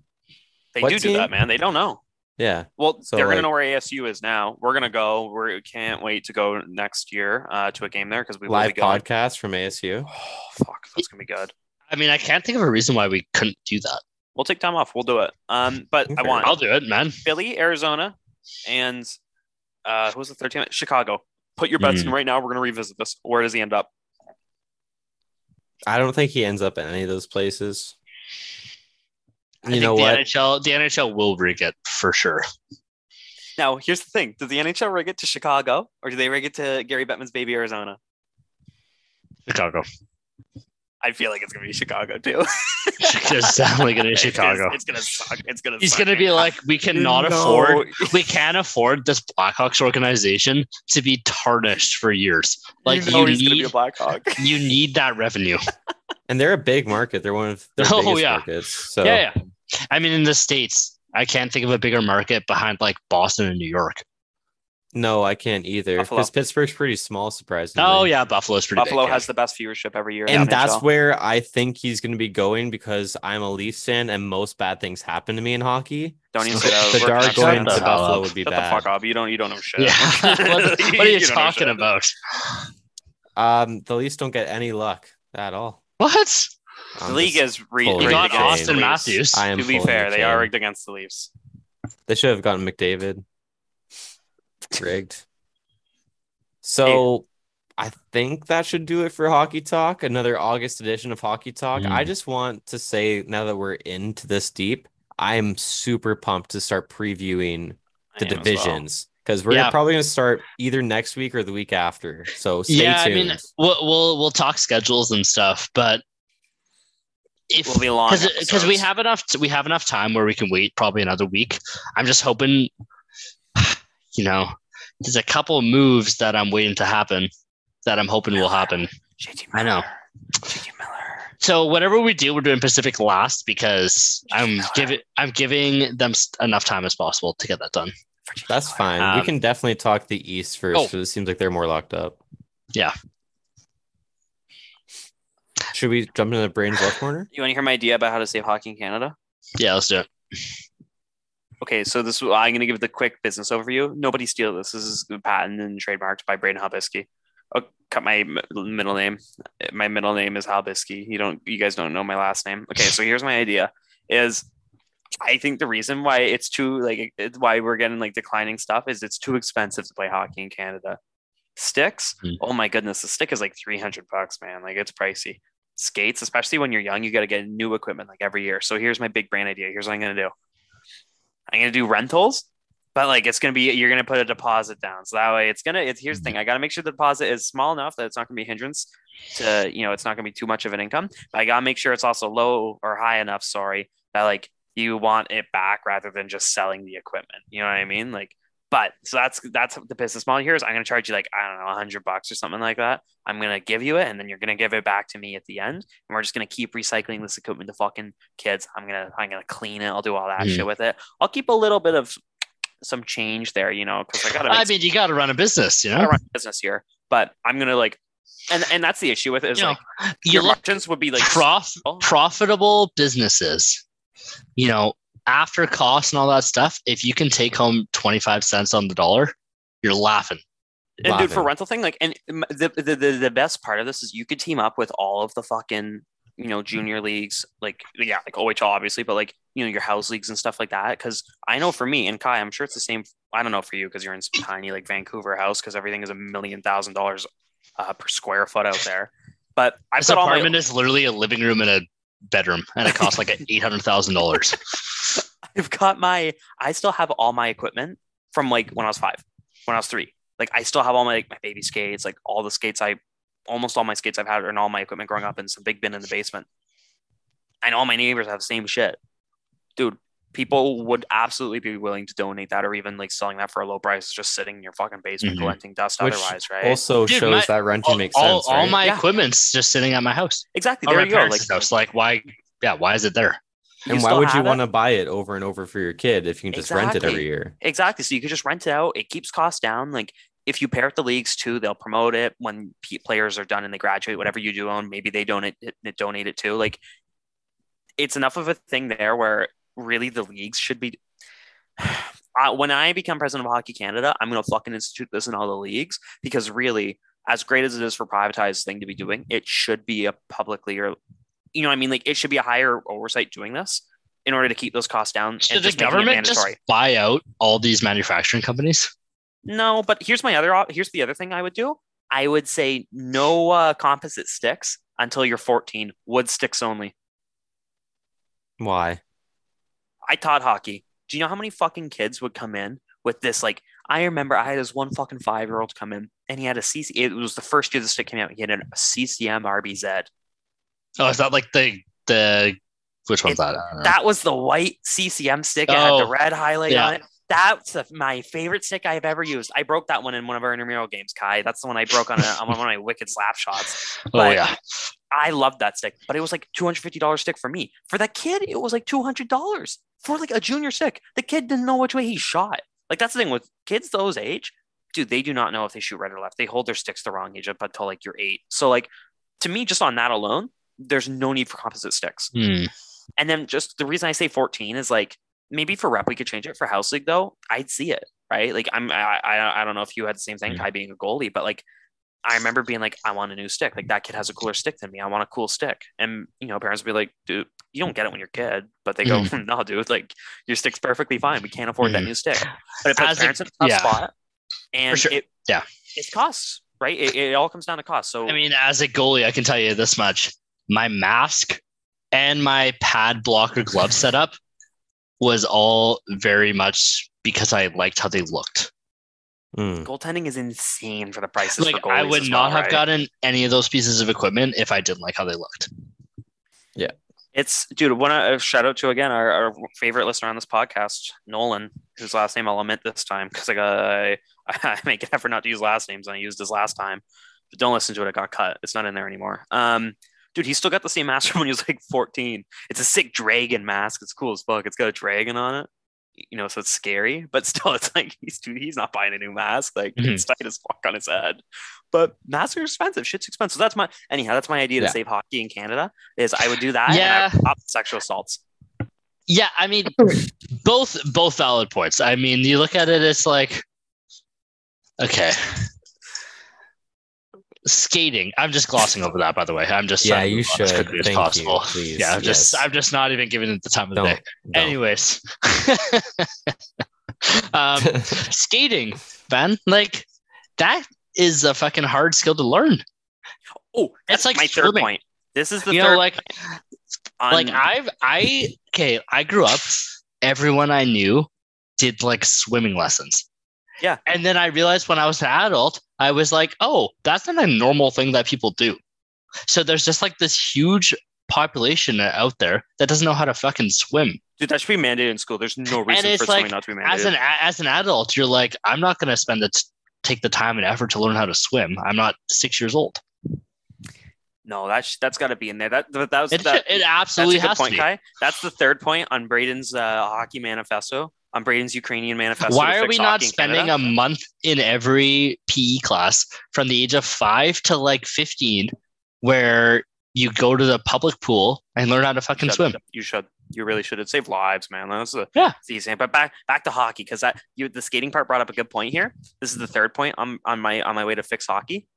They what do do that, man. They don't know. Yeah, Well, So, they're like- gonna know where ASU is now. We're gonna go. We can't wait to go next year uh, to a game there because we will live be going. podcast from ASU. Oh, fuck, that's gonna be good. I mean, I can't think of a reason why we couldn't do that. We'll take time off. We'll do it. Um, but I Okay. want I'll do it, man. Philly, Arizona, and uh, who was the third team? Chicago. Put your bets in right now. We're gonna revisit this. Where does he end up? I don't think he ends up in any of those places. I You think know the what? NHL, the NHL will rig it for sure. Now, here's the thing: Does the NHL rig it to Chicago, or do they rig it to Gary Bettman's baby Arizona? Chicago. I feel like it's gonna be Chicago too. It's definitely gonna be Chicago. It's gonna suck. It's gonna. He's suck. gonna be like, we cannot No. afford, we can't afford this Blackhawks organization to be tarnished for years. Like you know you, he's be a need, Blackhawk. you need that revenue. And they're a big market. They're one of their Oh, biggest yeah. markets. So Yeah, yeah. I mean, in the states, I can't think of a bigger market behind like Boston and New York. no, I can't either because Pittsburgh's pretty small, surprisingly. Oh yeah, Buffalo's pretty Buffalo big. yeah. has the best viewership every year. And that's NHL. where I think he's going to be going because I'm a Leafs fan and most bad things happen to me in hockey. Don't even So say that. We're- going to Buffalo up. would be Shut bad. the fuck up. You don't. You don't know shit. Yeah. what, what are you, don't talking about? Um, the Leafs don't get any luck at all. What? The I'm league is re- pulling You rigged got against. Auston the Matthews. I am To be fair, they are rigged against the Leafs. They should have gotten McDavid. Rigged. So I think that should do it for Hockey Talk. Another August edition of Hockey Talk. Mm. I just want to say now that we're into this deep, I'm super pumped to start previewing the am as well. divisions because we're Yeah. probably going to start either next week or the week after. So stay yeah, tuned. I mean, we'll, we'll we'll talk schedules and stuff, but if Will be long because we have enough we have enough time where we can wait probably another week. I'm just hoping, you know, there's a couple of moves that I'm waiting to happen that I'm hoping will happen. JT I know. JT Miller. So whatever we do, we're doing Pacific last because I'm Miller. giving I'm giving them enough time as possible to get that done. That's fine. Um, we can definitely talk the East first Oh. it seems like they're more locked up. Yeah. Should we jump into the brains left corner? You want to hear my idea about how to save hockey in Canada? Yeah, let's do it. Okay, so this I'm going to give the quick business overview. Nobody steal this. This is patented and trademarked by Braden Halbisky. I'll cut my middle name. My middle name is Halbisky. You don't. You guys don't know my last name. Okay, so here's my idea: is I think the reason why it's too like it's why we're getting like declining stuff is it's too expensive to play hockey in Canada. Sticks, Hmm. oh my goodness, the stick is like three hundred bucks, man. Like it's pricey. Skates, especially when you're young, you got to get new equipment like every year. So here's my big brand idea. Here's what I'm gonna do. I'm gonna do rentals, but like it's gonna be you're gonna put a deposit down. So that way it's gonna it's here's the thing. Mm-hmm. I gotta make sure the deposit is small enough that it's not gonna be a hindrance to you know it's not gonna be too much of an income. But I gotta make sure it's also low or high enough, sorry, that like you want it back rather than just selling the equipment. You know what I mean? Like but so that's that's the business model here is I'm gonna charge you like I don't know a hundred bucks or something like that. I'm gonna give you it and then you're gonna give it back to me at the end. And we're just gonna keep recycling this equipment to fucking kids. I'm gonna I'm gonna clean it. I'll do all that Mhm. shit with it. I'll keep a little bit of some change there, you know, because I gotta. I mean, you got to run a business, you I know. run a business here, but I'm gonna like, and and that's the issue with it is You like You your margins would be like prof- profitable businesses, you know, after costs and all that stuff. If you can take home twenty five cents on the dollar, you're laughing. and dude for rental thing like and the, the the the best part of this is you could team up with all of the fucking you know junior leagues like yeah like OHL obviously but like you know your house leagues and stuff like that because I know for me and Kai I'm sure it's the same I don't know for you because you're in some tiny like Vancouver house because everything is a million thousand dollars uh, per square foot out there but I've This got all my apartment is literally a living room and a bedroom, and it costs like eight hundred thousand dollars. I've got my I still have all my equipment from like when I was five, when I was three. Like I still have all my like my baby skates, like all the skates I almost all my skates I've had and all my equipment growing up in some big bin in the basement. And all my neighbors have the same shit. Dude, people would absolutely be willing to donate that or even like selling that for a low price, just sitting in your fucking basement Mhm. collecting dust Which otherwise, right? Also Dude, shows my- that renting all, makes all, sense. all right? my Yeah. equipment's just sitting at my house. exactly. There you go. Like house. Like why? Yeah, why is it there? And why would you want to buy it over and over for your kid if you can just rent it every year? Exactly. So you could just rent it out. It keeps costs down. Like if you pair it the leagues too, they'll promote it when p- players are done and they graduate. Whatever you do own, maybe they donate it, donate it too. Like it's enough of a thing there where really the leagues should be. Uh, when I become president of Hockey Canada, I'm gonna fucking institute this in all the leagues because really, as great as it is for privatized thing to be doing, it should be a publicly or, you know, what I mean, like it should be a higher oversight doing this in order to keep those costs down. Should and the just government just buy out all these manufacturing companies? No, but here's my other op- here's the other thing I would do. I would say no uh, composite sticks until you're 14. Wood sticks only. Why? I taught hockey. Do you know how many fucking kids would come in with this? Like, I remember I had this one fucking five year old come in and he had a CC. It was the first year the stick came out. He had a CCM RBZ. Oh, is that like the the which one's It- that? I don't know. That was the white CCM stick. It had the Oh, red highlight yeah. on it. That's the, my favorite stick I've ever used. I broke that one in one of our intramural games, Kai. That's the one I broke on, a, on one of my wicked slap shots. oh yeah. I loved that stick, but it was like two hundred fifty dollars stick for me. For that kid, it was like two hundred dollars for like a junior stick. The kid didn't know which way he shot. Like that's the thing with kids those age, dude. They do not know if they shoot right or left. They hold their sticks the wrong age up until like you're eight. So like to me, just on that alone, there's no need for composite sticks. Hmm. And then just the reason I say fourteen is like maybe for rep we could change it for house league though. I'd see it right. Like I'm I I, I don't know if you had the same thing, Mhm. Kai being a goalie, but like I remember being like, I want a new stick. Like that kid has a cooler stick than me. I want a cool stick. And you know, parents would be like, dude, you don't get it when you're a kid. But they go, no, dude, like your stick's perfectly fine. We can't afford that Mhm. new stick. But it puts As a- parents in a tough yeah. spot. And sure. it Yeah. it costs, right? It, it all comes down to cost. So I mean, as a goalie, I can tell you this much: my mask and my pad blocker glove setup was all very much because I liked how they looked. Mm. goaltending is insane for the prices. Like for I would not well, have right? gotten any of those pieces of equipment if I didn't like how they looked. Yeah, it's dude. One uh, shout out to again our, our favorite listener on this podcast, Nolan, whose last name I'll omit this time because I got I, I make an effort not to use last names and I used his last time. But don't listen to it; it got cut. It's not in there anymore. Um, dude, he still got the same mask from when he was like 14. It's a sick dragon mask. It's cool as fuck. It's got a dragon on it. You know, so it's scary, but still, it's like he's dude, he's not buying a new mask. Like mm-hmm. it's tight as fuck on his head. But masks are expensive. Shit's expensive. So that's my anyhow. That's my idea to save hockey in Canada. Is I would do that. Yeah. And I sexual assaults. Yeah, I mean, both both valid points. I mean, you look at it, it's like, okay, skating. I'm just glossing over that, by the way. I'm just Yeah, you move on as should. quickly as Thank you, possible. please. Yeah, I'm just I'm just not even giving it the time of Don't. day. don't. Anyways, um, skating, Ben, like that is a fucking hard skill to learn. Oh, that's It's like my third point. This is the you third. know, like on- like I've I okay, I grew up. Everyone I knew did like swimming lessons. Yeah. And then I realized when I was an adult, I was like, oh, that's not a normal thing that people do. So there's just like this huge population out there that doesn't know how to fucking swim. dude, that should be mandated in school. There's no reason for swimming not to be mandated. As an as an adult, you're like, I'm not gonna spend the t- take the time and effort to learn how to swim. I'm not six years old. no, that's that's got to be in there. That that, that was It, that, it that's absolutely good has point, to be. Kai. That's the third point on Braden's uh, hockey manifesto. On Braden's Ukrainian manifesto. Why are we not spending Canada. a month in every PE class from the age of five to like 15 where you go to the public pool and learn how to fucking You should. swim? You should. You really should. It save lives, man. That's the Yeah. easy. But back back to hockey because that you the skating part brought up a good point here. This is the third point on on my on my way to fix hockey.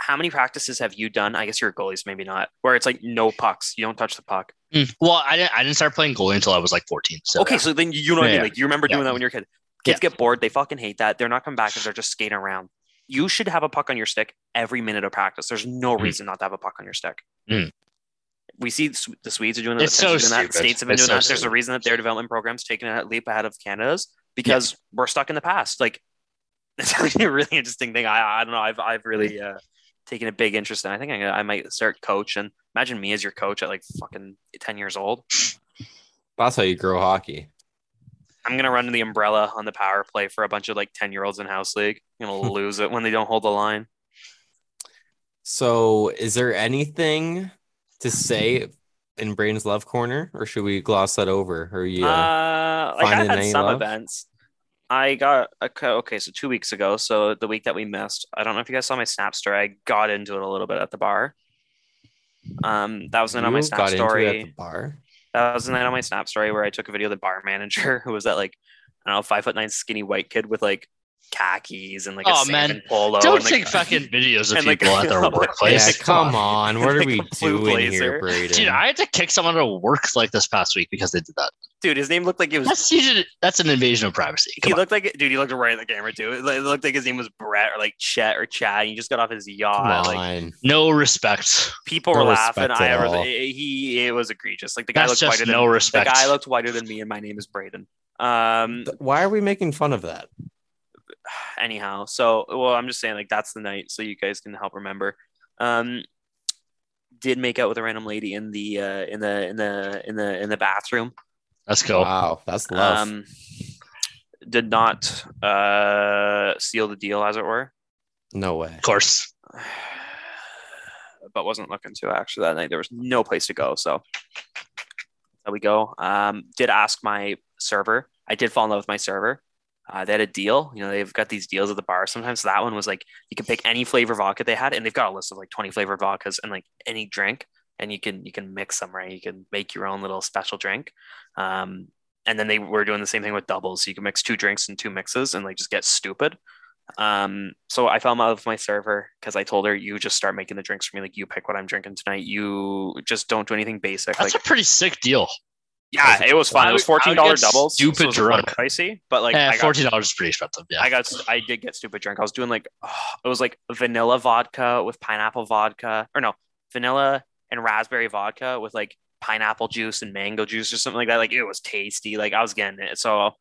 How many practices have you done? I guess you're goalies, maybe not. Where it's like no pucks, you don't touch the puck. Mm. Well, I didn't, I didn't start playing goalie until I was like 14. So okay, so then you know what I mean. Like you remember doing that when you're a kid. Kids get bored. They fucking hate that. They're not coming back because they're just skating around. You should have a puck on your stick every minute of practice. There's no Mm. reason not to have a puck on your stick. Mm. We see the Swedes are doing that. It's so doing that. stupid. States have been It's doing so that. There's a reason that their development program's taking a leap ahead of Canada's because we're stuck in the past. Like it's actually a really interesting thing. I I don't know. I've I've really uh, taking a big interest in. I think I, I might start coaching. Imagine me as your coach at like fucking ten years old. That's how you grow hockey. I'm gonna run the umbrella on the power play for a bunch of like ten year olds in house league. I'm gonna lose it when they don't hold the line. So, is there anything to say in Brain's Love Corner, or should we gloss that over? Or you? Uh, like I had some love? events. I got a okay, so two weeks ago, so the week that we missed. I don't know if you guys saw my Snap story. I got into it a little bit at the bar. Um, that was the night on my Snap got into it story. at the bar. That was the night on my Snap story where I took a video of the bar manager who was that like I don't know five foot nine skinny white kid with like khakis and like a Oh, salmon man. polo. Don't and, like, take fucking videos of and, like, people at their workplace. Yeah, come come on. What are Like we a blue doing here, blazer. Braden? Dude, I had to kick someone out of work like this past week because they did that. Dude. His name looked like it was. That's usually, that's an invasion of privacy. He on. looked like dude. He looked right at the camera too. It looked like his name was Brett or like Chet or Chad. He just got off his yacht. Come Like. No respect. people No were laughing. I at ever all. he it was egregious. Like the guy That's looked just whiter no than respect. the guy looked whiter than me, and my name is Braden. Um. Why are we making fun of that? Anyhow, so well, I'm just saying like that's the night, so you guys can help remember. Um. Did make out with a random lady in the uh, in the in the in the in the bathroom. Let's go. Wow, that's love. Um. Did not uh seal the deal, as it were. no way. Of course. but wasn't looking to actually that night. There was no place to go, so there we go. Um, did ask my server. I did fall in love with my server. Uh, they had a deal. You know, they've got these deals at the bar. Sometimes that one was like you can pick any flavor vodka they had, and they've got a list of like twenty flavored vodkas and like any drink, and you can you can mix them right. You can make your own little special drink. Um, and then they were doing the same thing with doubles. So you can mix two drinks and two mixes and like just get stupid. Um, so I fell in love with my server because I told her, you just start making the drinks for me. Like you pick what I'm drinking tonight. You just don't do anything basic. That's like a pretty sick deal. yeah, it was fun. I It was fourteen dollars doubles. so stupid it was a drunk. pricey, but like Eh, got fourteen dollars is pretty expensive. Yeah. I got I did get stupid drink. I was doing like oh, it was like vanilla vodka with pineapple vodka, or no, vanilla and raspberry vodka with like pineapple juice and mango juice or something like that. Like it was tasty. Like I was getting it. So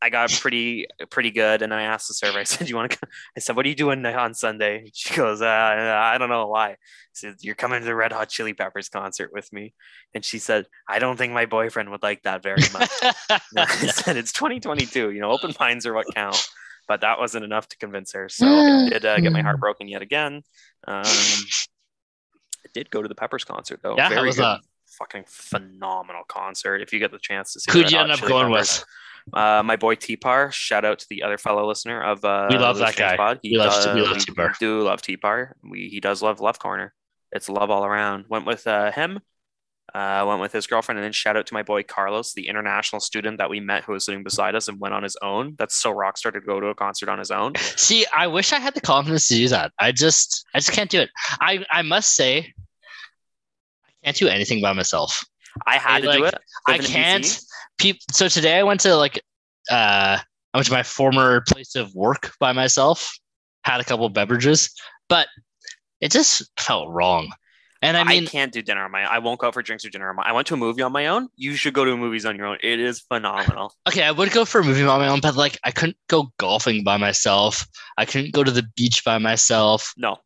I got pretty pretty good. And I asked the server. I said, "You want to?" I said, "What are you doing on Sunday?" She goes, uh, "I don't know why." I said, "You're coming to the Red Hot Chili Peppers concert with me," and she said, "I don't think my boyfriend would like that very much." I said it's 2022. You know, open minds are what count. But that wasn't enough to convince her. So I did uh, get my heart broken yet again. Um, did go to the Peppers concert though. Yeah, Very was good. that? Fucking phenomenal concert. If you get the chance to see, Who'd you end up going Peppers. with? Uh, my boy T-Par. Shout out to the other fellow listener of uh, We love that guy. Pod. He We love- does- we love T-Par. do love T-Par. We he does love Love Corner. It's love all around. Went with uh, him. Uh, went with his girlfriend, and then shout out to my boy Carlos, the international student that we met who was sitting beside us and went on his own. That's so rock star to go to a concert on his own. See, I wish I had the confidence to do that. I just, I just can't do it. I, I must say, can't do anything by myself. I had to do it. I can't. Peop so today I went to like, uh, I went to my former place of work by myself. Had a couple beverages, but it just felt wrong. And I mean, I, can't do dinner on my. I won't go out for drinks or dinner on my. I went to a movie on my own. You should go to movies on your own. It is phenomenal. okay, I would go for a movie on my own, but like I couldn't go golfing by myself. I couldn't go to the beach by myself. No,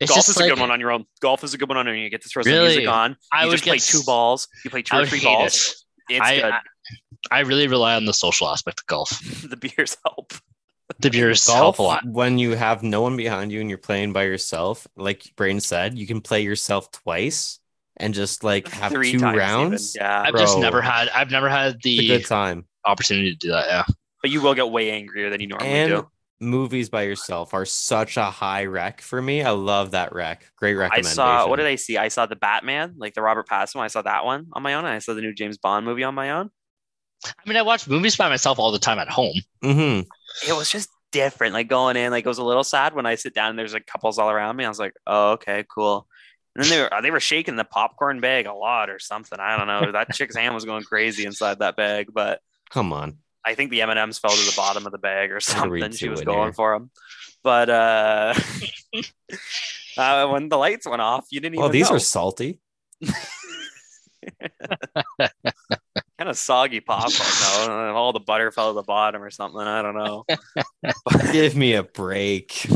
It's golf just is like, a good one on your own. Golf is a good one on your own. You get to throw some Really? music on. You I would just play get two balls. You play two or three balls. it. It's I, good. I I really rely on the social aspect of golf. the beers help. The beers help a lot. when you have no one behind you and you're playing by yourself, like Brain said, you can play yourself twice and just like have Three two times even. rounds. Yeah, I've just never had. I've never had the good time. opportunity to do that. Yeah. but you will get way angrier than you normally And do. Movies by yourself are such a high rec for me. I love that rec. Great recommendation. I saw. What did I see? I saw the Batman, like the Robert Pattinson. one. I saw that one on my own. And I saw the new James Bond movie on my own. I mean, I watch movies by myself all the time at home. hmm it was just different. Like going in, like it was a little sad when I sit down and there's like couples all around me. I was like, oh, okay, cool. And then they were they were shaking the popcorn bag a lot or something. I don't know. That chick's hand was going crazy inside that bag, but Come on. I think the M and M's fell to the bottom of the bag or What are we something. She was going for them. But uh, uh, when the lights went off, you didn't Well, even. these know. are salty. kind of soggy popcorn though. All the butter fell to the bottom or something. I don't know. Give me a break.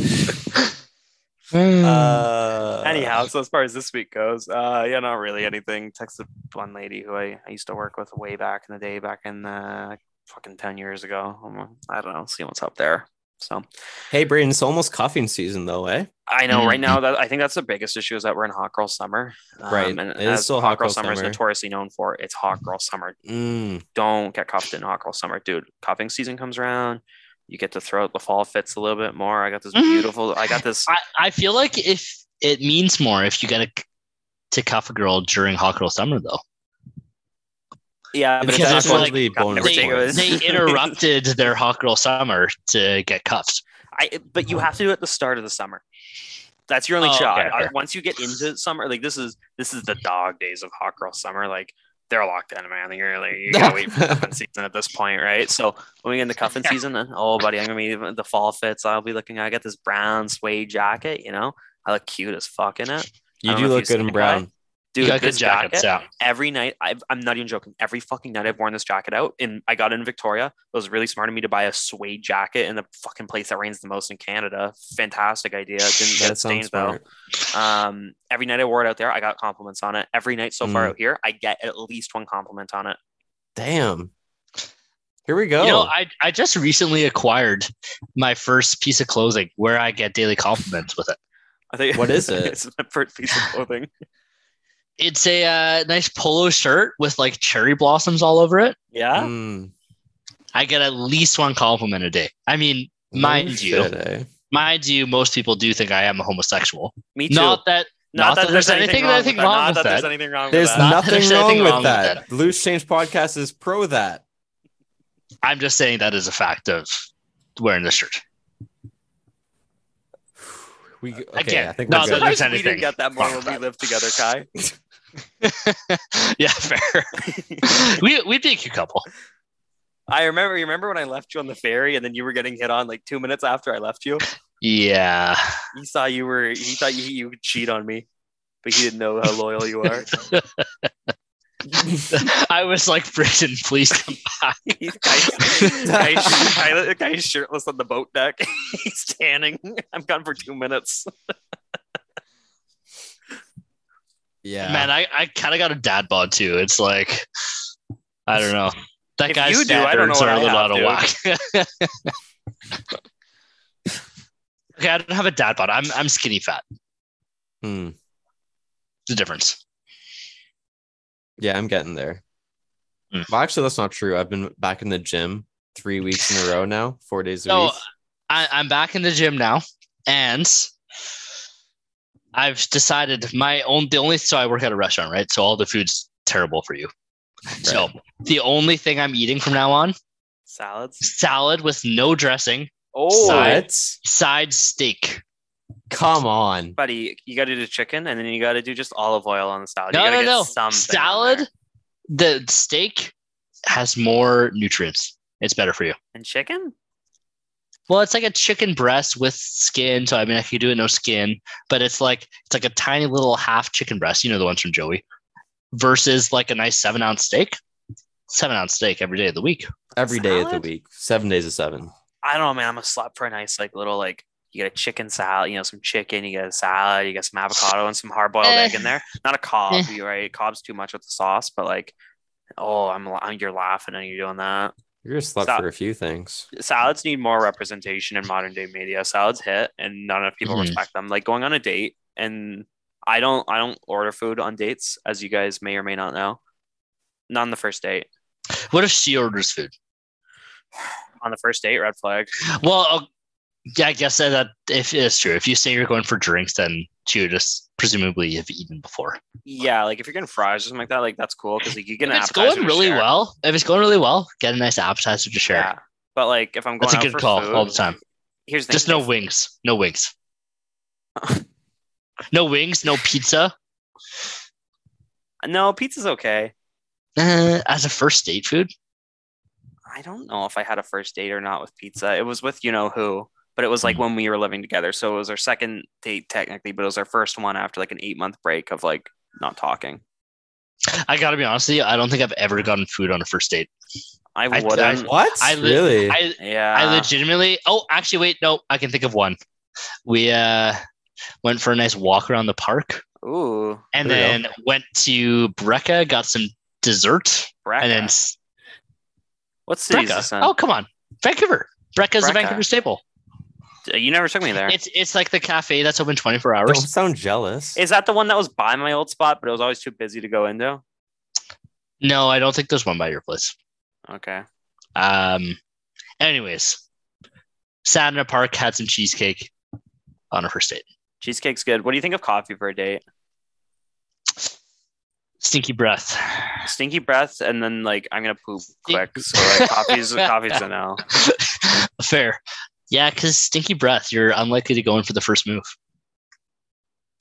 Uh, Anyhow, so as far as this week goes, uh, yeah, not really anything. Texted one lady who I, I used to work with way back in the day, back in uh, fucking ten years ago. Um, I don't know, see what's up there. So hey, Braden, it's almost cuffing season though, eh? I know right now that I think that's the biggest issue is that we're in hot girl summer. Um, Right. and It is as still hot hot girl girl summer is notoriously known for, it's hot girl summer. Mm, Don't get cuffed in hot girl summer, dude. Cuffing season comes around. You get to throw out the fall fits a little bit more. I got this Mhm. beautiful. I got this. I, I feel like if it means more if you get a, to cuff a girl during hot girl summer though. Yeah, but Because it's it's actually like bonus They, they interrupted their hot girl summer to get cuffed. I, but you have to do it at the start of the summer. That's your only Oh, shot. okay, uh, I- once you get into summer, like this is this is the dog days of hot girl summer. Like they're locked in, man. I think you're like you gotta wait for cuffing season at this point, right? So when we get into cuffing season, then oh buddy, I'm gonna be the fall fits. I'll be looking. I got this brown suede jacket. You know, I look cute as fuck in it. you don't do know if look good in it, brown. Dude, you got this jackets, jacket, yeah. every night I've, i'm not even joking every fucking night i've worn this jacket out and i got it in victoria it was really smart of me to buy a suede jacket in the fucking place that rains the most in canada fantastic idea didn't get That sounds stains though um every night i wore it out there i got compliments on it every night so far Mm. out here i get at least one compliment on it Damn. Here we go. You know, I, I just recently acquired my first piece of clothing where I get daily compliments with it. i think What is it? it's my first piece of clothing It's a uh, nice polo shirt with like cherry blossoms all over it. yeah Mm, I get at least one compliment a day. I mean, no mind you, shit, eh? mind you, most people do think I am a homosexual. me too Not that not, that, there's anything, wrong, anything with that. wrong not with that there's anything wrong There's with that Not nothing there's wrong with wrong with that. that. Loose Change Podcast is pro that. I'm just saying that is a fact of wearing the shirt. We okay, Again, I think not we're that good. There's we anything. didn't get that more when we that. lived together kai yeah, fair. we we'd be a cute couple. I remember. You remember when I left you on the ferry, and then you were getting hit on like two minutes after I left you. Yeah. He saw you were. He thought you you would cheat on me, but he didn't know how loyal you are. I was like, Braden, please come back. Guy's shirtless on the boat deck. He's tanning. I'm gone for two minutes. Yeah. Man, I, I kind of got a dad bod too. It's like, I don't know. That If guy's you do, I don't know what are a I little out have, of whack. okay, I don't have a dad bod. I'm I'm skinny fat. Hmm. The difference. Yeah, I'm getting there. Hmm. Well, actually, that's not true. I've been back in the gym three weeks in a row now, four days a So week. I, I'm back in the gym now, and I've decided my own the only so I work at a restaurant, right? So all the food's terrible for you. So the only thing I'm eating from now on, Salads. salad with no dressing, Oh, Side. Side steak. Come on. buddy, you got to do chicken, and then you got to do just olive oil on the salad. No, you no, gotta get no. something Salad, the steak has more nutrients. It's better for you. and chicken. Well, it's like a chicken breast with skin. So I mean, I could do it no skin, but it's like it's like a tiny little half chicken breast. You know the ones from Joey, versus like a nice seven ounce steak. Seven ounce steak every day of the week. Every day of the week, seven days of seven. I don't know, man. I'm a slut for a nice like little like you get a chicken salad, you know, some chicken, you get a salad, you get some avocado and some hard boiled Eh. egg in there. Not a Cobb, Eh. right? Cobb's too much with the sauce, but like, oh, I'm, I'm you're laughing and you're doing that. You're a slut Sa- for a few things. Salads need more representation in modern day media. Salads hit, and not enough people Mhm. respect them. Like going on a date, and I don't, I don't order food on dates, as you guys may or may not know. Not on the first date. What if she orders food? On the first date, red flag. Well, yeah, I guess that if it's true, if you say you're going for drinks, then you just presumably have eaten before. Yeah, like if you're getting fries or something like that, like that's cool because like, you get an If it's going really share. well, if it's going really well, get a nice appetizer to share. Yeah, but like if I'm going That's a out good for call food, all the time. Here's the Just thing, no wings. No wings. no wings. No pizza. No, pizza's okay. Uh, as a first date food. I don't know if I had a first date or not with pizza. It was with you know who, but it was like Mm. when we were living together. So it was our second date technically, but it was our first one after like an eight month break of like not talking. I gotta be honest with you. I don't think I've ever gotten food on a first date. I I- wouldn't. What? I li- really? I yeah. I legitimately. Oh, actually, wait. No, I can think of one. We uh, went for a nice walk around the park, Ooh, and There you then went to Breka, got some dessert, Breka. and then What's what city Breka. this in? Oh, come on, Vancouver. Breka's a Breka. Vancouver staple. You never took me there. It's it's like the cafe that's open 24 hours. Don't hours. sound jealous. Is that the one that was by my old spot, but it was always too busy to go into? No, I don't think there's one by your place. Okay. Um, anyways, sat in a park, had some cheesecake on her first date. Cheesecake's good. What do you think of coffee for a date? Stinky breath. Stinky breath, and then like I'm gonna poop Stink- quick. So like coffee's coffee's a no. Fair. Yeah, because stinky breath, you're unlikely to go in for the first move.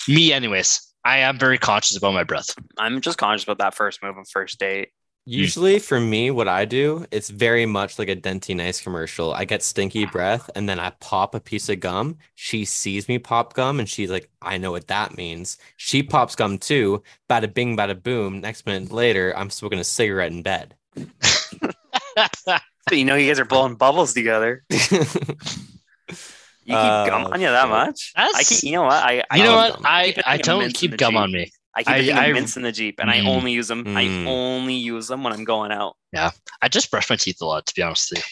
Me, anyways. I am very conscious about my breath. I'm just conscious about that first move on first date. Usually for me, what I do, it's very much like a Dentyne Ice commercial. I get stinky breath and then I pop a piece of gum. She sees me pop gum and she's like, I know what that means. She pops gum too. Bada bing, bada boom. Next minute later, I'm smoking a cigarette in bed. But you know, you guys are blowing bubbles together. You keep Uh, gum on you that shit. much? I keep. You know what? I. I you know what? gum. I, Keep a I don't keep gum Jeep. on me. I keep I- a thing I- mints in the jeep, and I Mm. only use them. I Mm. only use them when I'm going out. Yeah, I just brush my teeth a lot, to be honest with you.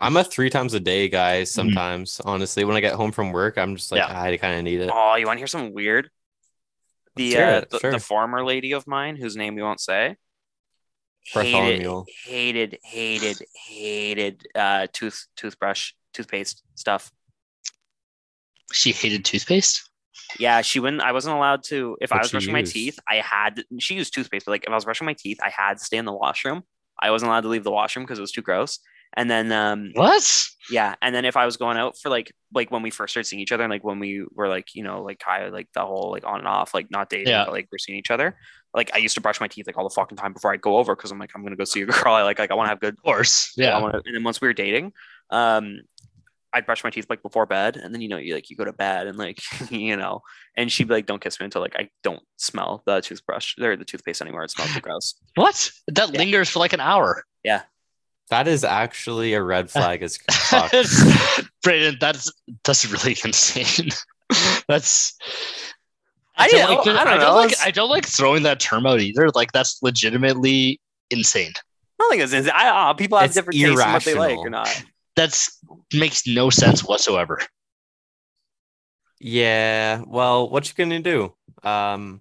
I'm a three times a day guy sometimes. Honestly, when I get home from work, I'm just like, Yeah. I kind of need it. Oh, you want to hear something weird? The uh, the, sure. the former lady of mine, whose name we won't say, hated, hated, hated, hated uh, tooth toothbrush toothpaste stuff. She hated toothpaste. Yeah, she wouldn't. I wasn't allowed to. If I What'd was she brushing my teeth, I had. She used toothpaste, but like if I was brushing my teeth, I had to stay in the washroom. I wasn't allowed to leave the washroom because it was too gross. And then, um, What? yeah, and then if I was going out for like like when we first started seeing each other, and like when we were like you know like kind of like the whole like on and off, like not dating, Yeah. but like we're seeing each other. Like I used to brush my teeth like all the fucking time before I go over because I'm like I'm gonna go see a girl. I like like I want to have good course. I Yeah. wanna, and then once we were dating, um, I'd brush my teeth like before bed, and then you know you like you go to bed and like you know, and she'd be like, "Don't kiss me until like I don't smell the toothbrush or the toothpaste anymore. It smells gross." What? That Yeah. lingers for like an hour. That is actually a red flag as fuck. Braden, that's that's really insane. that's I don't know, like, I don't I don't like I don't like throwing that term out either. Like that's legitimately insane. I don't think it's. insane. I, uh, people have It's different tastes in what they like or not. That's makes no sense whatsoever. Yeah. Well, what you gonna do? Um,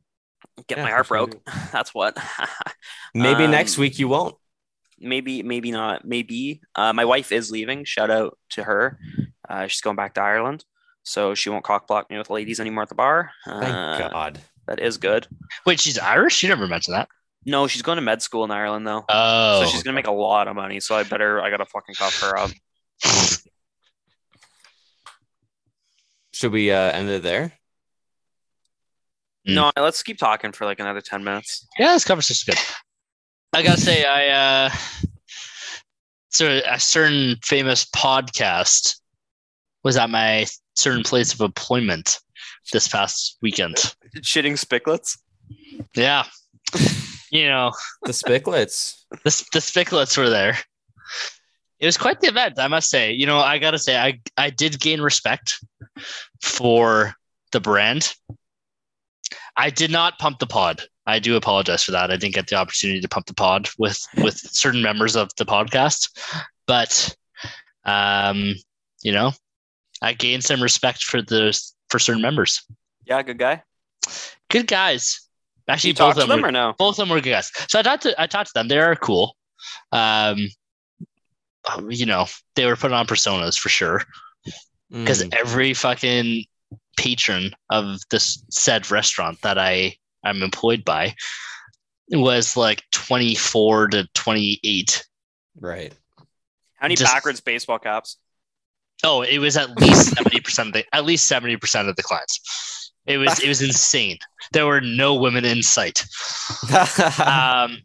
Get Yeah, my heart broke. That's what. maybe next Um, week you won't. Maybe, maybe not. Maybe. Uh, my wife is leaving. Shout out to her. Uh, she's going back to Ireland, so she won't cock block me with ladies anymore at the bar. Thank Uh, God. That is good. Wait, she's Irish? You never mentioned that. No, she's going to med school in Ireland though. Oh, so she's gonna make a lot of money. So I better I gotta fucking cuff her up. Should we uh, end it there? No, let's keep talking for like another ten minutes. yeah, this conversation's good. I gotta say, I uh, so a certain famous podcast was at my certain place of employment this past weekend. Shitting spicklets. Yeah, you know, The Spicklets. the the Spicklets were there. It was quite the event, I must say. You know, I gotta say, I I did gain respect for the brand. I did not pump the pod. I do apologize for that. I didn't get the opportunity to pump the pod with with certain members of the podcast, but um, you know, I gained some respect for the for certain members. Yeah, good guy. Good guys. Actually, you both of them them were or no? both of them were good guys. So I talked to I talked to them. They are cool. Um, you know, they were putting on personas for sure because Mm. every fucking patron of this said restaurant that I I'm employed by was like 24 to 28. right. How many just- backwards baseball caps? Oh, it was at least 70% of the at least 70% of the clients. It was it was insane. There were no women in sight. um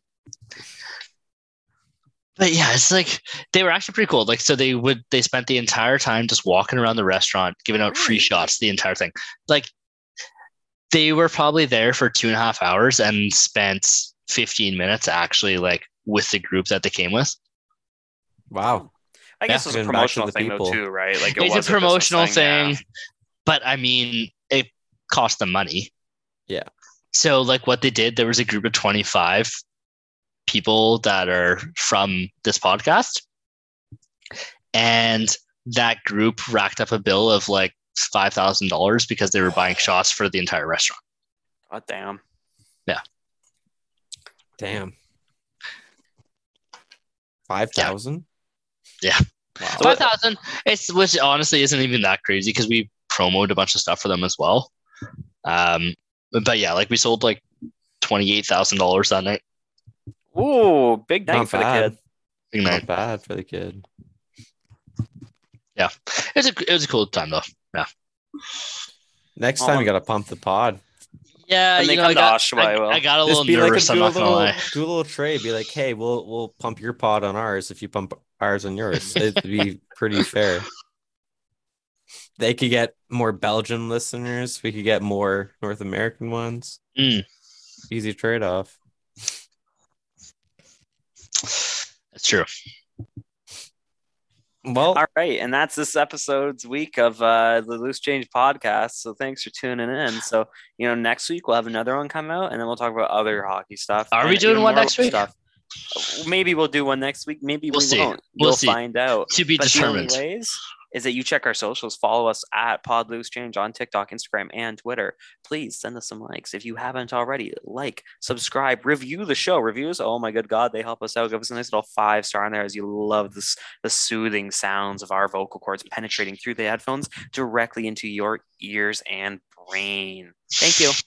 but yeah it's like they were actually pretty cool like so they would they spent the entire time just walking around the restaurant giving out free shots the entire thing like they were probably there for two and a half hours and spent 15 minutes actually like with the group that they came with wow. I guess Yeah. it was a Giving back to promotional the thing though too, right? Like it it's was a promotional yeah. thing but i mean it cost them money. Yeah. So like what they did, there was a group of 25 people that are from this podcast. And that group racked up a bill of like five thousand dollars because they were buying shots for the entire restaurant. God damn. Yeah. Damn. Five thousand. Yeah. Wow. Five thousand. It's which honestly isn't even that crazy because we promoted a bunch of stuff for them as well. Um, but, but yeah, like we sold like twenty eight thousand dollars that night. Ooh, big night Not for the kid. Big Not night. bad for the kid. It was a it was a cool time though. Yeah. Next Oh, time um, you gotta pump the pod. Yeah, you know, I got, Oshawa, I will. I, I got a Just little be like a, nervous. do I'm a not gonna little, lie. do a little trade. Be like, hey, we'll we'll pump your pod on ours if you pump ours on yours. It'd be pretty fair. They could get more Belgian listeners. We could get more North American ones. Mm. Easy trade off. That's true. Well, All right, and that's this episode's week of uh, the Loose Change podcast. So thanks for tuning in. So you know, next week we'll have another one come out, and then we'll talk about other hockey stuff. Are we doing one next week? Maybe we'll do one next week. Maybe We'll we see. won't. We'll We'll see. find out. To be But the only determined. ways is that you check our socials, follow us at Pod Loose Change on TikTok, Instagram, and Twitter. Please send us some likes if you haven't already. Like, subscribe, review the show. Reviews, oh my good God, they help us out. Give us a nice little five star in there as you love this the soothing sounds of our vocal cords penetrating through the headphones directly into your ears and brain. Thank you.